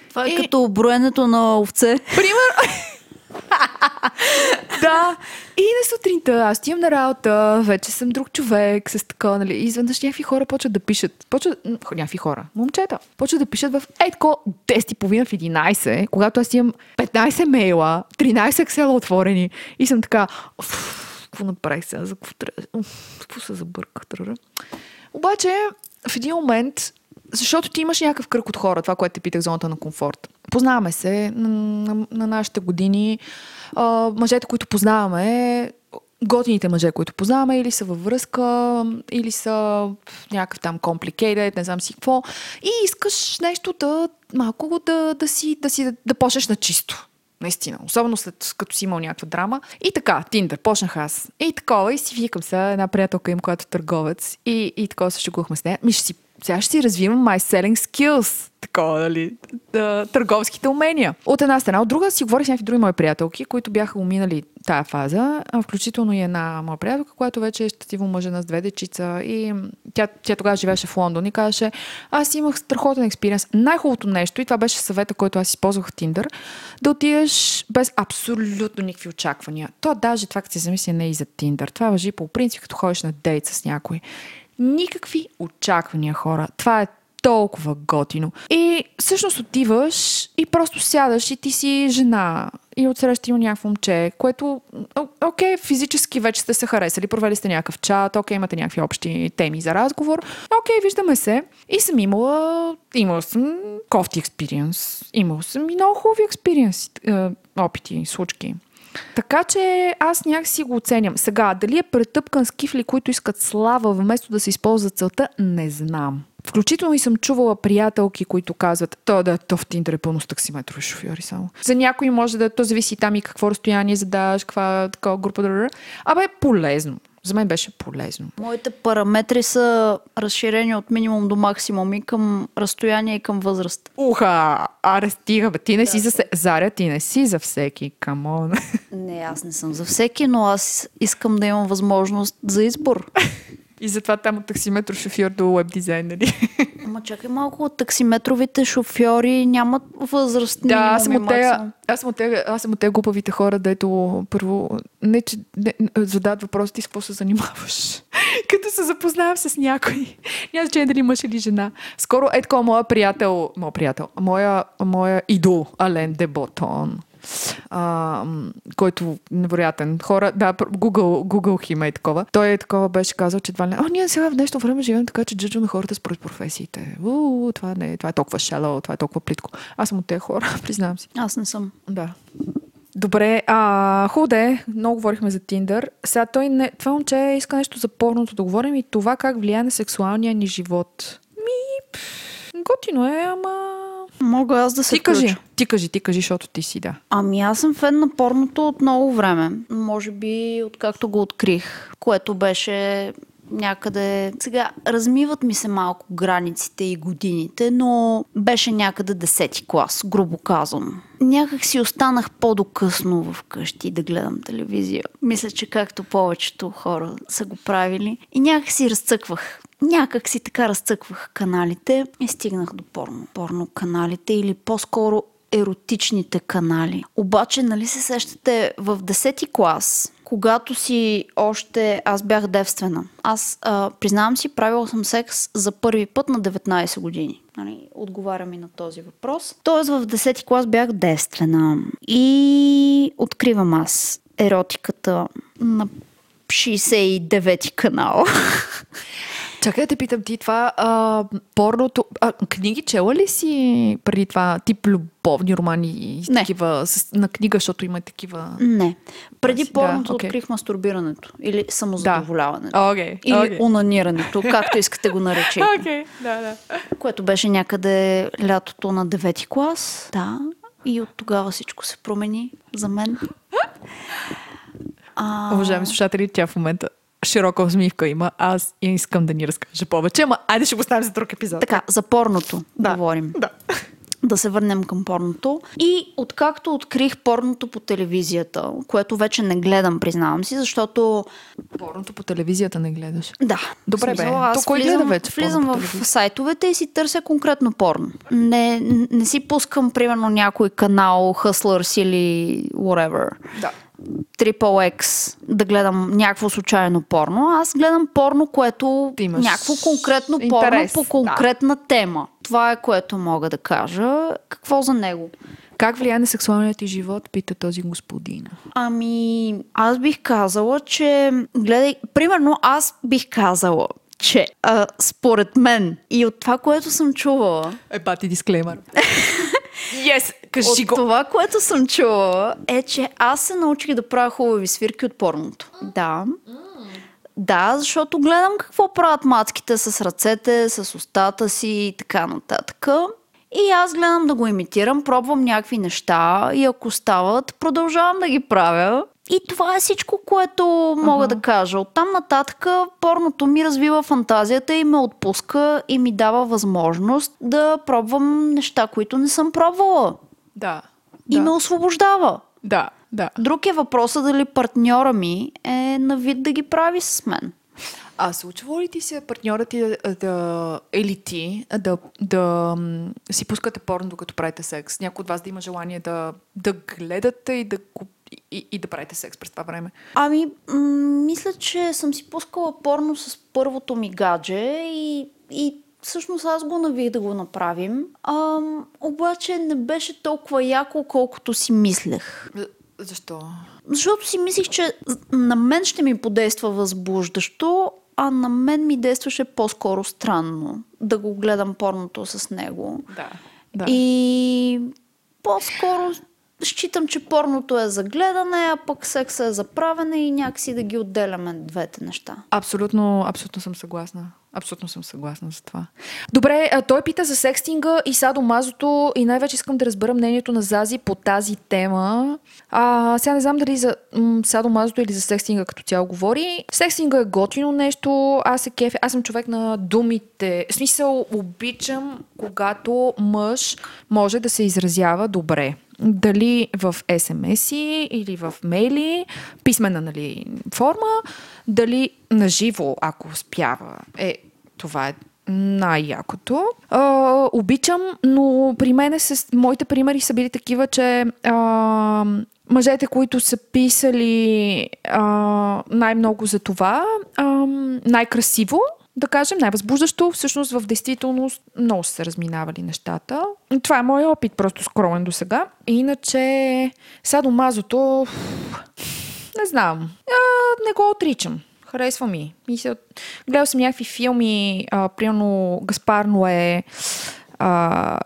Това е И- като броенето на овце. Пример. да. И на сутринта аз отивам на работа, вече съм друг човек с така, нали? И изведнъж някакви хора почват да пишат. Почват, някакви хора, момчета, почват да пишат в ей тако 10 и половина в 11, когато аз имам 15 мейла, 13 ексела отворени и съм така, «Уф, какво направих сега, за какво трябва, какво се забърках. Обаче, в един момент, защото ти имаш някакъв кръг от хора, това, което те питах, зоната на комфорт. Познаваме се на, на, на нашите години. А, мъжете, които познаваме, готините мъже, които познаваме, или са във връзка, или са някакъв там complicated, не знам си какво. И искаш нещо да малко да, да си, да си да, да почнеш на чисто. Наистина. Особено след като си имал някаква драма. И така, Тиндър, почнах аз. И такова, и си викам сега една приятелка им, която е търговец. И, и такова се шегувахме с нея. Ми ще си, сега ще си развивам my selling skills. Такова, нали? Да, търговските умения. От една страна. От друга си говорих с някакви други мои приятелки, които бяха уминали тая фаза. Включително и една моя приятелка, която вече е щастиво мъжена с две дечица. И тя, тя тогава живееше в Лондон и казваше, аз имах страхотен експириенс. Най-хубавото нещо, и това беше съвета, който аз използвах в Тиндър, да отидеш без абсолютно никакви очаквания. То даже това, като се замисля, не е и за Тиндър. Това въжи по принцип, като ходиш на дейт с някой. Никакви очаквания, хора. Това е толкова готино. И всъщност отиваш и просто сядаш и ти си жена и отсреща има някакво момче, което, о- окей, физически вече сте се харесали, провели сте някакъв чат, окей, имате някакви общи теми за разговор, окей, виждаме се. И съм имала, имала съм кофти експириенс, имала съм и много хубави експириенс, е, опити, случки. Така че аз някакси го оценям. Сега, дали е претъпкан с кифли, които искат слава, вместо да се използва целта, не знам. Включително и съм чувала приятелки, които казват, то да, то в Тиндър е пълно с таксиметрови шофьори само. За някой може да, то зависи там и какво разстояние задаваш, каква такава група. Абе, полезно. За мен беше полезно. Моите параметри са разширени от минимум до максимум и към разстояние и към възраст. Уха, аре стига, бе. Ти не си за... се- Заря, ти не си за всеки, камон. Не, аз не съм за всеки, но аз искам да имам възможност за избор. И затова там от таксиметро шофьор до веб дизайнери. Ама чакай малко, таксиметровите шофьори нямат възраст. Да, аз съм от тея, аз съм от тея, аз съм от тея глупавите хора, дето първо не, че не, задават въпрос ти с какво се занимаваш. Като се запознавам с някой. Няма значение дали мъж или жена. Скоро е такова моя приятел, моя приятел, моя, моя идол, Ален Деботон. А, който невероятен. Хора, да, Google, Google him е такова. Той е такова беше казал, че едва ли. А, ние сега в днешно време живеем така, че джаджваме хората според професиите. У, това не е, това е толкова шало, това е толкова плитко. Аз съм от тези хора, признавам си. Аз не съм. Да. Добре, а, хубаво да е. Много говорихме за Тиндър. Сега той не, това момче иска нещо за порното да говорим и това как влияе на сексуалния ни живот. Ми, пф, готино е, ама... Мога аз да се Ти кажи, включа. ти кажи, ти кажи, защото ти си, да. Ами аз съм фен на порното от много време. Може би откакто го открих, което беше някъде... Сега, размиват ми се малко границите и годините, но беше някъде 10 клас, грубо казвам. Някак си останах по-докъсно вкъщи да гледам телевизия. Мисля, че както повечето хора са го правили. И някак си разцъквах. Някак си така разцъквах каналите и стигнах до порно. Порно каналите или по-скоро еротичните канали. Обаче, нали се сещате, в 10-ти клас, когато си още... Аз бях девствена. Аз, а, признавам си, правила съм секс за първи път на 19 години. Нали, отговарям и на този въпрос. Тоест в 10-ти клас бях девствена. И откривам аз еротиката на 69-ти канал. Чакай да те питам ти това, а, порното... А, книги чела ли си преди това тип любовни романи и Не. такива, с, на книга, защото има такива... Не. Преди Да, порното окей. открих мастурбирането. Или самозадоволяването. Окей, Или окей. унанирането, както искате го наречете. Окей, да, да. Което беше някъде лятото на 9 клас. Да. И от тогава всичко се промени за мен. А, Уважаеми слушатели, тя в момента широка усмивка има. Аз искам да ни разкаже повече, ама айде ще го оставим за друг епизод. така, за порното Да. говорим. Да. Да се върнем към порното. И откакто открих порното по телевизията, което вече не гледам, признавам си, защото Порното по телевизията не гледаш. Да. Добре, бе. Аз То кой влизам, гледа вече влизам в сайтовете и си търся конкретно порно. Не, не си пускам, примерно, някой канал, Hustlers или whatever. Да. Triple X да гледам някакво случайно порно. Аз гледам порно, което Ти имаш някакво конкретно интерес, порно по конкретна тема. Това е което мога да кажа. Какво за него? Как влияе на сексуалният ти живот, пита този господин. Ами, аз бих казала, че гледай, примерно аз бих казала, че а, според мен и от това, което съм чувала, Е, бати дисклеймър. yes, кажи от го. това, което съм чувала, е, че аз се научих да правя хубави свирки от порното. Да. Да, защото гледам какво правят мацките с ръцете, с устата си и така нататък. И аз гледам да го имитирам, пробвам някакви неща и ако стават, продължавам да ги правя. И това е всичко, което мога да кажа. Оттам нататък порното ми развива фантазията и ме отпуска и ми дава възможност да пробвам неща, които не съм пробвала. Да. И да. ме освобождава. Да, да. Друг е въпросът дали партньора ми е на вид да ги прави с мен. А случва ли ти се партньорът ти да, да или ти да, да си пускате порно, докато правите секс? Някой от вас да има желание да, да гледате и да, го- и, и да правите секс през това време? Ами, м- мисля, че съм си пускала порно с първото ми гадже и, и всъщност аз го навих да го направим. Ам, обаче не беше толкова яко, колкото си мислех. З- Защо? Защото си мислих, че на мен ще ми подейства възбуждащо, а на мен ми действаше по-скоро странно да го гледам порното с него. Да. да. И по-скоро считам, че порното е за гледане, а пък секса е за правене и някакси да ги отделяме двете неща. Абсолютно, абсолютно съм съгласна. Абсолютно съм съгласна с това. Добре, той пита за секстинга и садомазото и най-вече искам да разбера мнението на Зази по тази тема. А, сега не знам дали за м- садомазото или за секстинга като цяло говори. Секстинга е готино нещо. Аз се кефя. Аз съм човек на думите. В смисъл, обичам, когато мъж може да се изразява добре. Дали в SMS-и или в мейли, писмена нали, форма, дали наживо, ако успява. Е, това е най-якото. А, обичам, но при мен с моите примери са били такива, че а, мъжете, които са писали а, най-много за това, а, най-красиво, да кажем, най-възбуждащо, всъщност в действителност много са се разминавали нещата. Това е моят опит, просто скромен до сега. Иначе, садомазото, не знам, а, не го отричам. Харесва ми. Мисля, гледал съм някакви филми, а, примерно Гаспар Ное, а,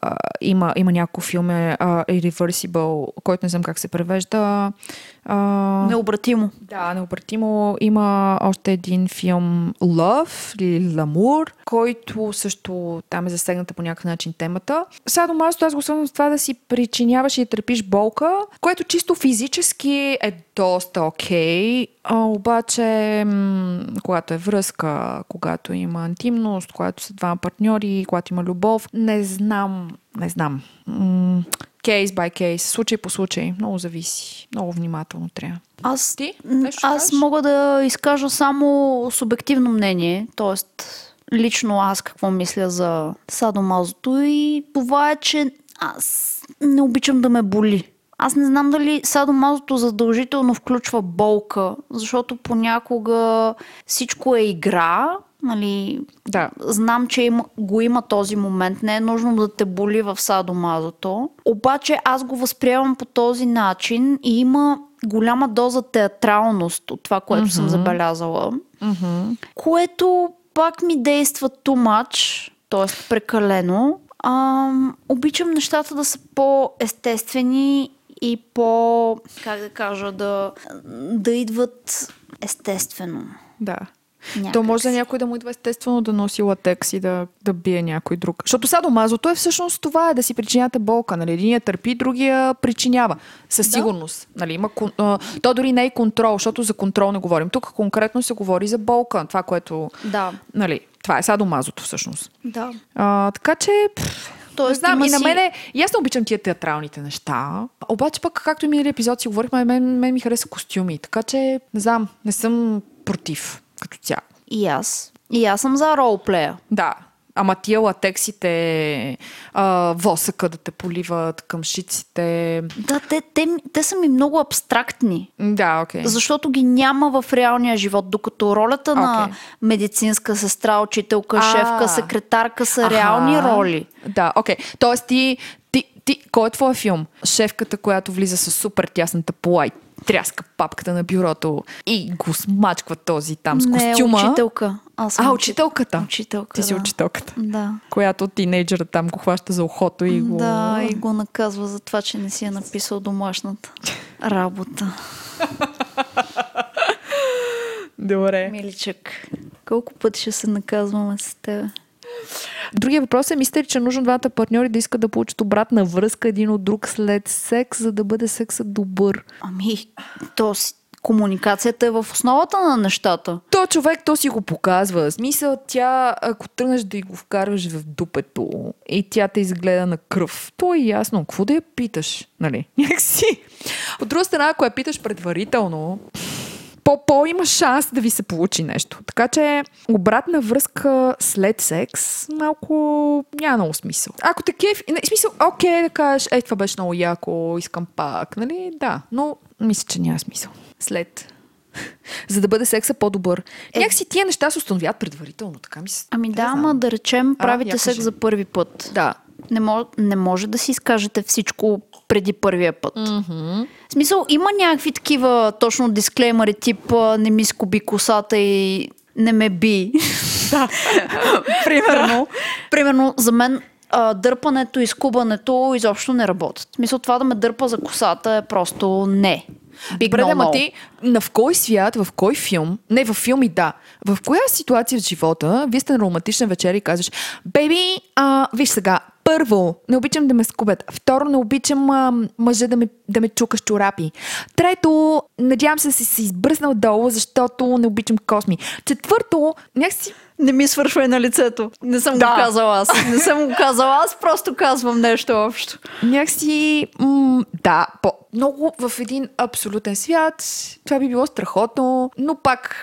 има, има няколко филми, а, Irreversible, който не знам как се превежда. А, Необратимо. да, необратимо. Има още един филм Love или L'amour, който също там е засегната по някакъв начин темата. Сега домашното аз го свързвам с това да си причиняваш и търпиш болка, което чисто физически е доста окей, а, обаче м- когато е връзка, когато има интимност, когато са два партньори, когато има любов, не знам, не знам. М- Кейс бай кейс, случай по случай, много зависи. Много внимателно трябва. Аз, Ти? Нещо аз кажеш? мога да изкажа само субективно мнение, т.е. лично аз какво мисля за садомазото и това е, че аз не обичам да ме боли. Аз не знам дали садомазото задължително включва болка, защото понякога всичко е игра, нали, Да. Знам, че има, го има този момент. Не е нужно да те боли в садомазото. Обаче аз го възприемам по този начин и има голяма доза театралност от това, което съм забелязала. Което пак ми действа too much, т.е. прекалено. Ам, обичам нещата да са по-естествени и по, как да кажа, да, да идват естествено. Да. Някак То може да някой да му идва естествено да носи латекс и да, да бие някой друг. Защото садомазото е всъщност това, е да си причиняте болка. Нали? Единия търпи, другия причинява. Със сигурност. Нали? Има, а, то дори не е контрол, защото за контрол не говорим. Тук конкретно се говори за болка. Това, което... Да. Нали, това е садомазото всъщност. Да. А, така че... Пф, Тоест, не знам, и на мене, и аз не обичам тия театралните неща. Обаче пък, както и минали епизод си говорихме, мен, мен ми хареса костюми. Така че, не знам, не съм против като цяло. И аз. И аз съм за ролплея. Да. Ама тия латексите, а, восъка да те поливат, къмшиците. Да, те, те, те са ми много абстрактни. Да, окей. Защото ги няма в реалния живот, докато ролята на Окей. медицинска сестра, учителка, А. шефка, секретарка са реални роли. Да, окей. Тоест ти, ти, ти, кой е твой филм? Шефката, която влиза с супер тясната пола и тряска папката на бюрото и го смачква този там с Не, костюма. учителка. Аз съм А, учи- учителката. Учителка, Ти си да. учителката. Да. Която тинейджера там го хваща за ухото и го... Да, и го наказва за това, че не си е написал домашната работа. Добре. Миличък, колко пъти ще се наказваме с теб? Другия въпрос е, мислите ли, че е нужно двамата партньори да искат да получат обратна връзка един от друг след секс, за да бъде сексът добър? Ами, то си, комуникацията е в основата на нещата. То човек, то си го показва. Смисъл, тя, ако тръгнеш да й го вкарваш в дупето и тя те изгледа на кръв, то е ясно. Какво да я питаш? Нали? Някакси. От друга страна, ако я питаш предварително, по-по има шанс да ви се получи нещо. Така че обратна връзка след секс малко няма много смисъл. Ако те кеф, смисъл, окей да кажеш, ей, това беше много яко, искам пак, нали? Да, но мисля, че няма смисъл. След за да бъде секса по-добър. Е... Някакси тия неща се установяват предварително, така ми се... Ами да, ама да речем, А, правите я секс кажи. за първи път. Да. Не, мож, не може да си изкажете всичко преди първия път. Mm-hmm. В смисъл, има някакви такива точно дисклеймери, тип не ми скоби косата и не ме би. Да. примерно. примерно, за мен а, дърпането и скубането изобщо не работят. Смисъл, това да ме дърпа за косата е просто не. Big no, no. ти на в кой свят, в кой филм, не в филми, да, в коя ситуация в живота, вие сте на романтична вечеря и казваш, беби, а, виж сега, Първо, не обичам да ме скубят. Второ, не обичам а, мъжа да ме, да ме чука с чорапи. Трето, надявам се да си се избръснал долу, защото не обичам косми. Четвърто, някакси Не ми свършвай на лицето. Не съм Да. го казала аз. Не съм го казала аз, просто казвам нещо общо. Някакси, м- да, по- много в един абсолютен свят. Това би било страхотно, но пак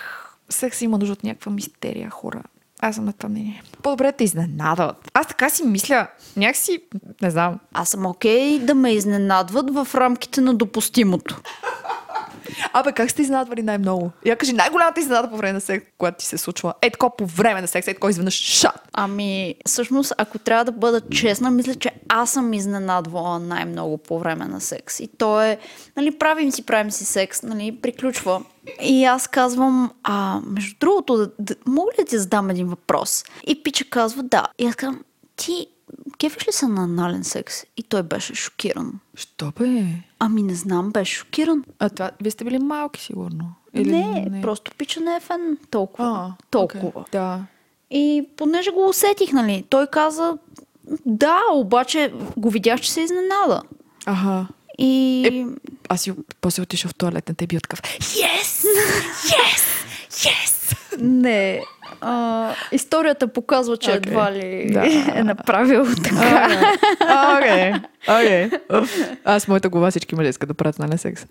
секс има нужда от някаква мистерия, хора. Аз съм на това мнение. По-добре да те изненадват. Аз така си мисля, някакси, не знам. Аз съм окей да ме изненадват в рамките на допустимото. Абе, как сте изненадвали най-много? Я кажи най-голямата изненада по време на секс, която ти се случва. Е, по време на секс, е, изведнъж шат. Ами, всъщност, ако трябва да бъда честна, мисля, че аз съм изненадвала най-много по време на секс. И то е, нали, правим си, правим си секс, нали, приключва. И аз казвам, а, между другото, да, да, мога ли да ти задам един въпрос? И Пича казва, да. И аз казвам, ти кефиш ли се на анален секс? И той беше шокиран. Що бе? Ами не знам, беше шокиран. А това, вие сте били малки, сигурно? не, просто Пича не е фен толкова. А, толкова. окей, Да. И понеже го усетих, нали, той каза, да, обаче го видях, че се изненада. Ага. И... Е, аз си после отишъл в туалетната и бил такъв. Yes! Yes! Yes! Не. А, историята показва, че Окей. едва ли Да. е направил така. Окей. Окей. Аз моята глава всички мъже искат да правят на секс.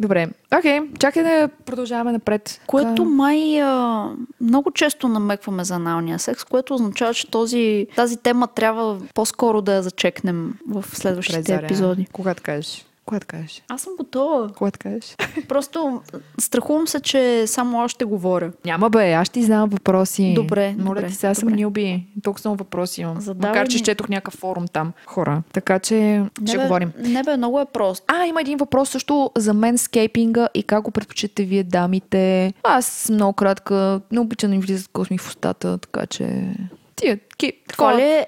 Добре. Окей. Чакай да продължаваме напред. Което май а, много често намекваме за аналния секс, което означава, че този, тази тема трябва по-скоро да я зачекнем в следващите Презаря. епизоди. Кога да кажеш? Кога да кажеш? Аз съм готова. Кога да кажеш? Просто страхувам се, че само аз ще говоря. Няма бе, аз ще ти задам въпроси. Добре, Моля добре, ти, сега съм добре. нюби. Толкова много въпроси имам. Задавай Макар, че ми. изчетох някакъв форум там. Хора. Така че ще бе, говорим. Не бе, много е просто. А, има един въпрос също за менскейпинга и как го предпочитате вие дамите. Аз много кратка, не обичам да ми влизат косми в устата, така че... Тия, ки, ли е?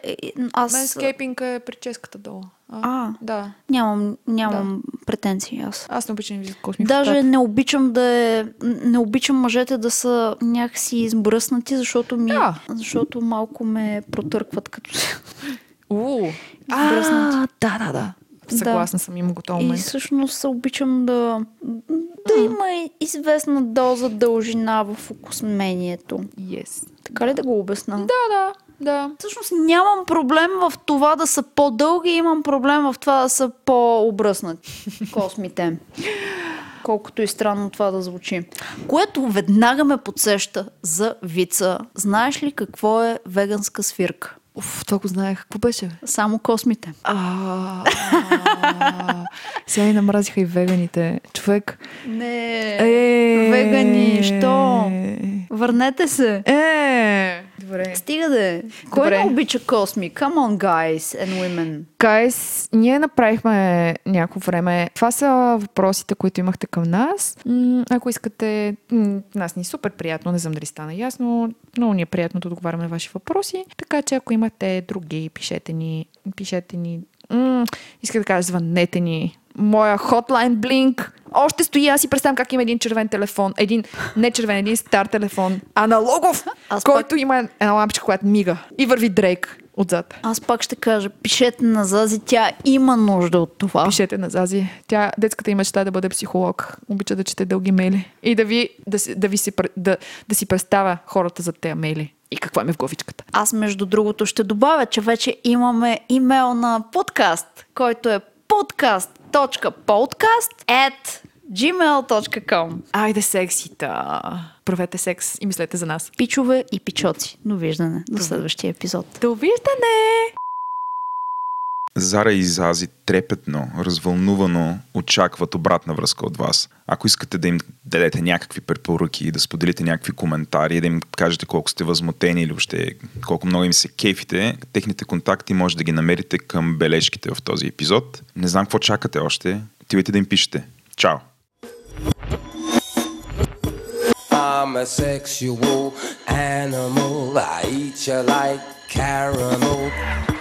Аз Менскейпинг е прическата долу. А. Да. нямам, нямам претенции аз. Аз не обичам да ми влизат косми в Даже не обичам да е, не обичам мъжете да са някакси избръснати, защото ми, Да. защото малко ме протъркват като. У. Избръснати. А, да, да, да. Съгласна съм, има готов И момент. всъщност се обичам да, да има и известна доза дължина в окосмението. Yes. Така ли да го обясна? Да, да, да. Всъщност нямам проблем в това да са по-дълги, имам проблем в това да са по-обръснати космите. Колкото и странно това да звучи. Което веднага ме подсеща за вица. Знаеш ли какво е веганска свирка? Уф, това го знаех. Какво беше? бе? Само космите. А, Сега ни намразиха и веганите. Човек. Не. Е, Вегани, що? Върнете се. Е, добре. Стига де. Кой Добре. не обича косми? Come on, guys and women. Гайс, ние направихме някакво време. Това са въпросите, които имахте към нас. М, ако искате, м, нас ни е супер приятно, не знам дали стана ясно, но ни е приятно да отговаряме на ваши въпроси. Така че ако имате други, пишете ни, пишете ни. М, иска да кажа, звънете ни. Моя хотлайн блинк още стои. Аз си представям как има един червен телефон. Един, не червен, един стар телефон. Аналогов, Аз който има една лампичка, която мига. И върви Дрейк отзад. Аз пак ще кажа, пишете на Зази, тя има нужда от това. Пишете на Зази. Тя, детската им мечта е да бъде психолог. Обича да чете дълги мейли. И да ви, да, да ви си, да, да си представя хората за тези мейли. И какво им е в главичката. Аз, между другото, ще добавя, че вече имаме имейл на подкаст, който е podcast.podcast at gmail.com Айде сексита. Правете секс и мислете за нас. Пичове и пичоци. Довиждане до следващия епизод. Довиждане! Зара и Зази трепетно, развълнувано очакват обратна връзка от вас. Ако искате да им дадете някакви препоръки, да споделите някакви коментари, да им кажете колко сте възмутени или въобще колко много им се кефите, техните контакти може да ги намерите към бележките в този епизод. Не знам какво чакате още. Отивайте да им пишете. Чао! I'm a sexual animal. I eat you like caramel.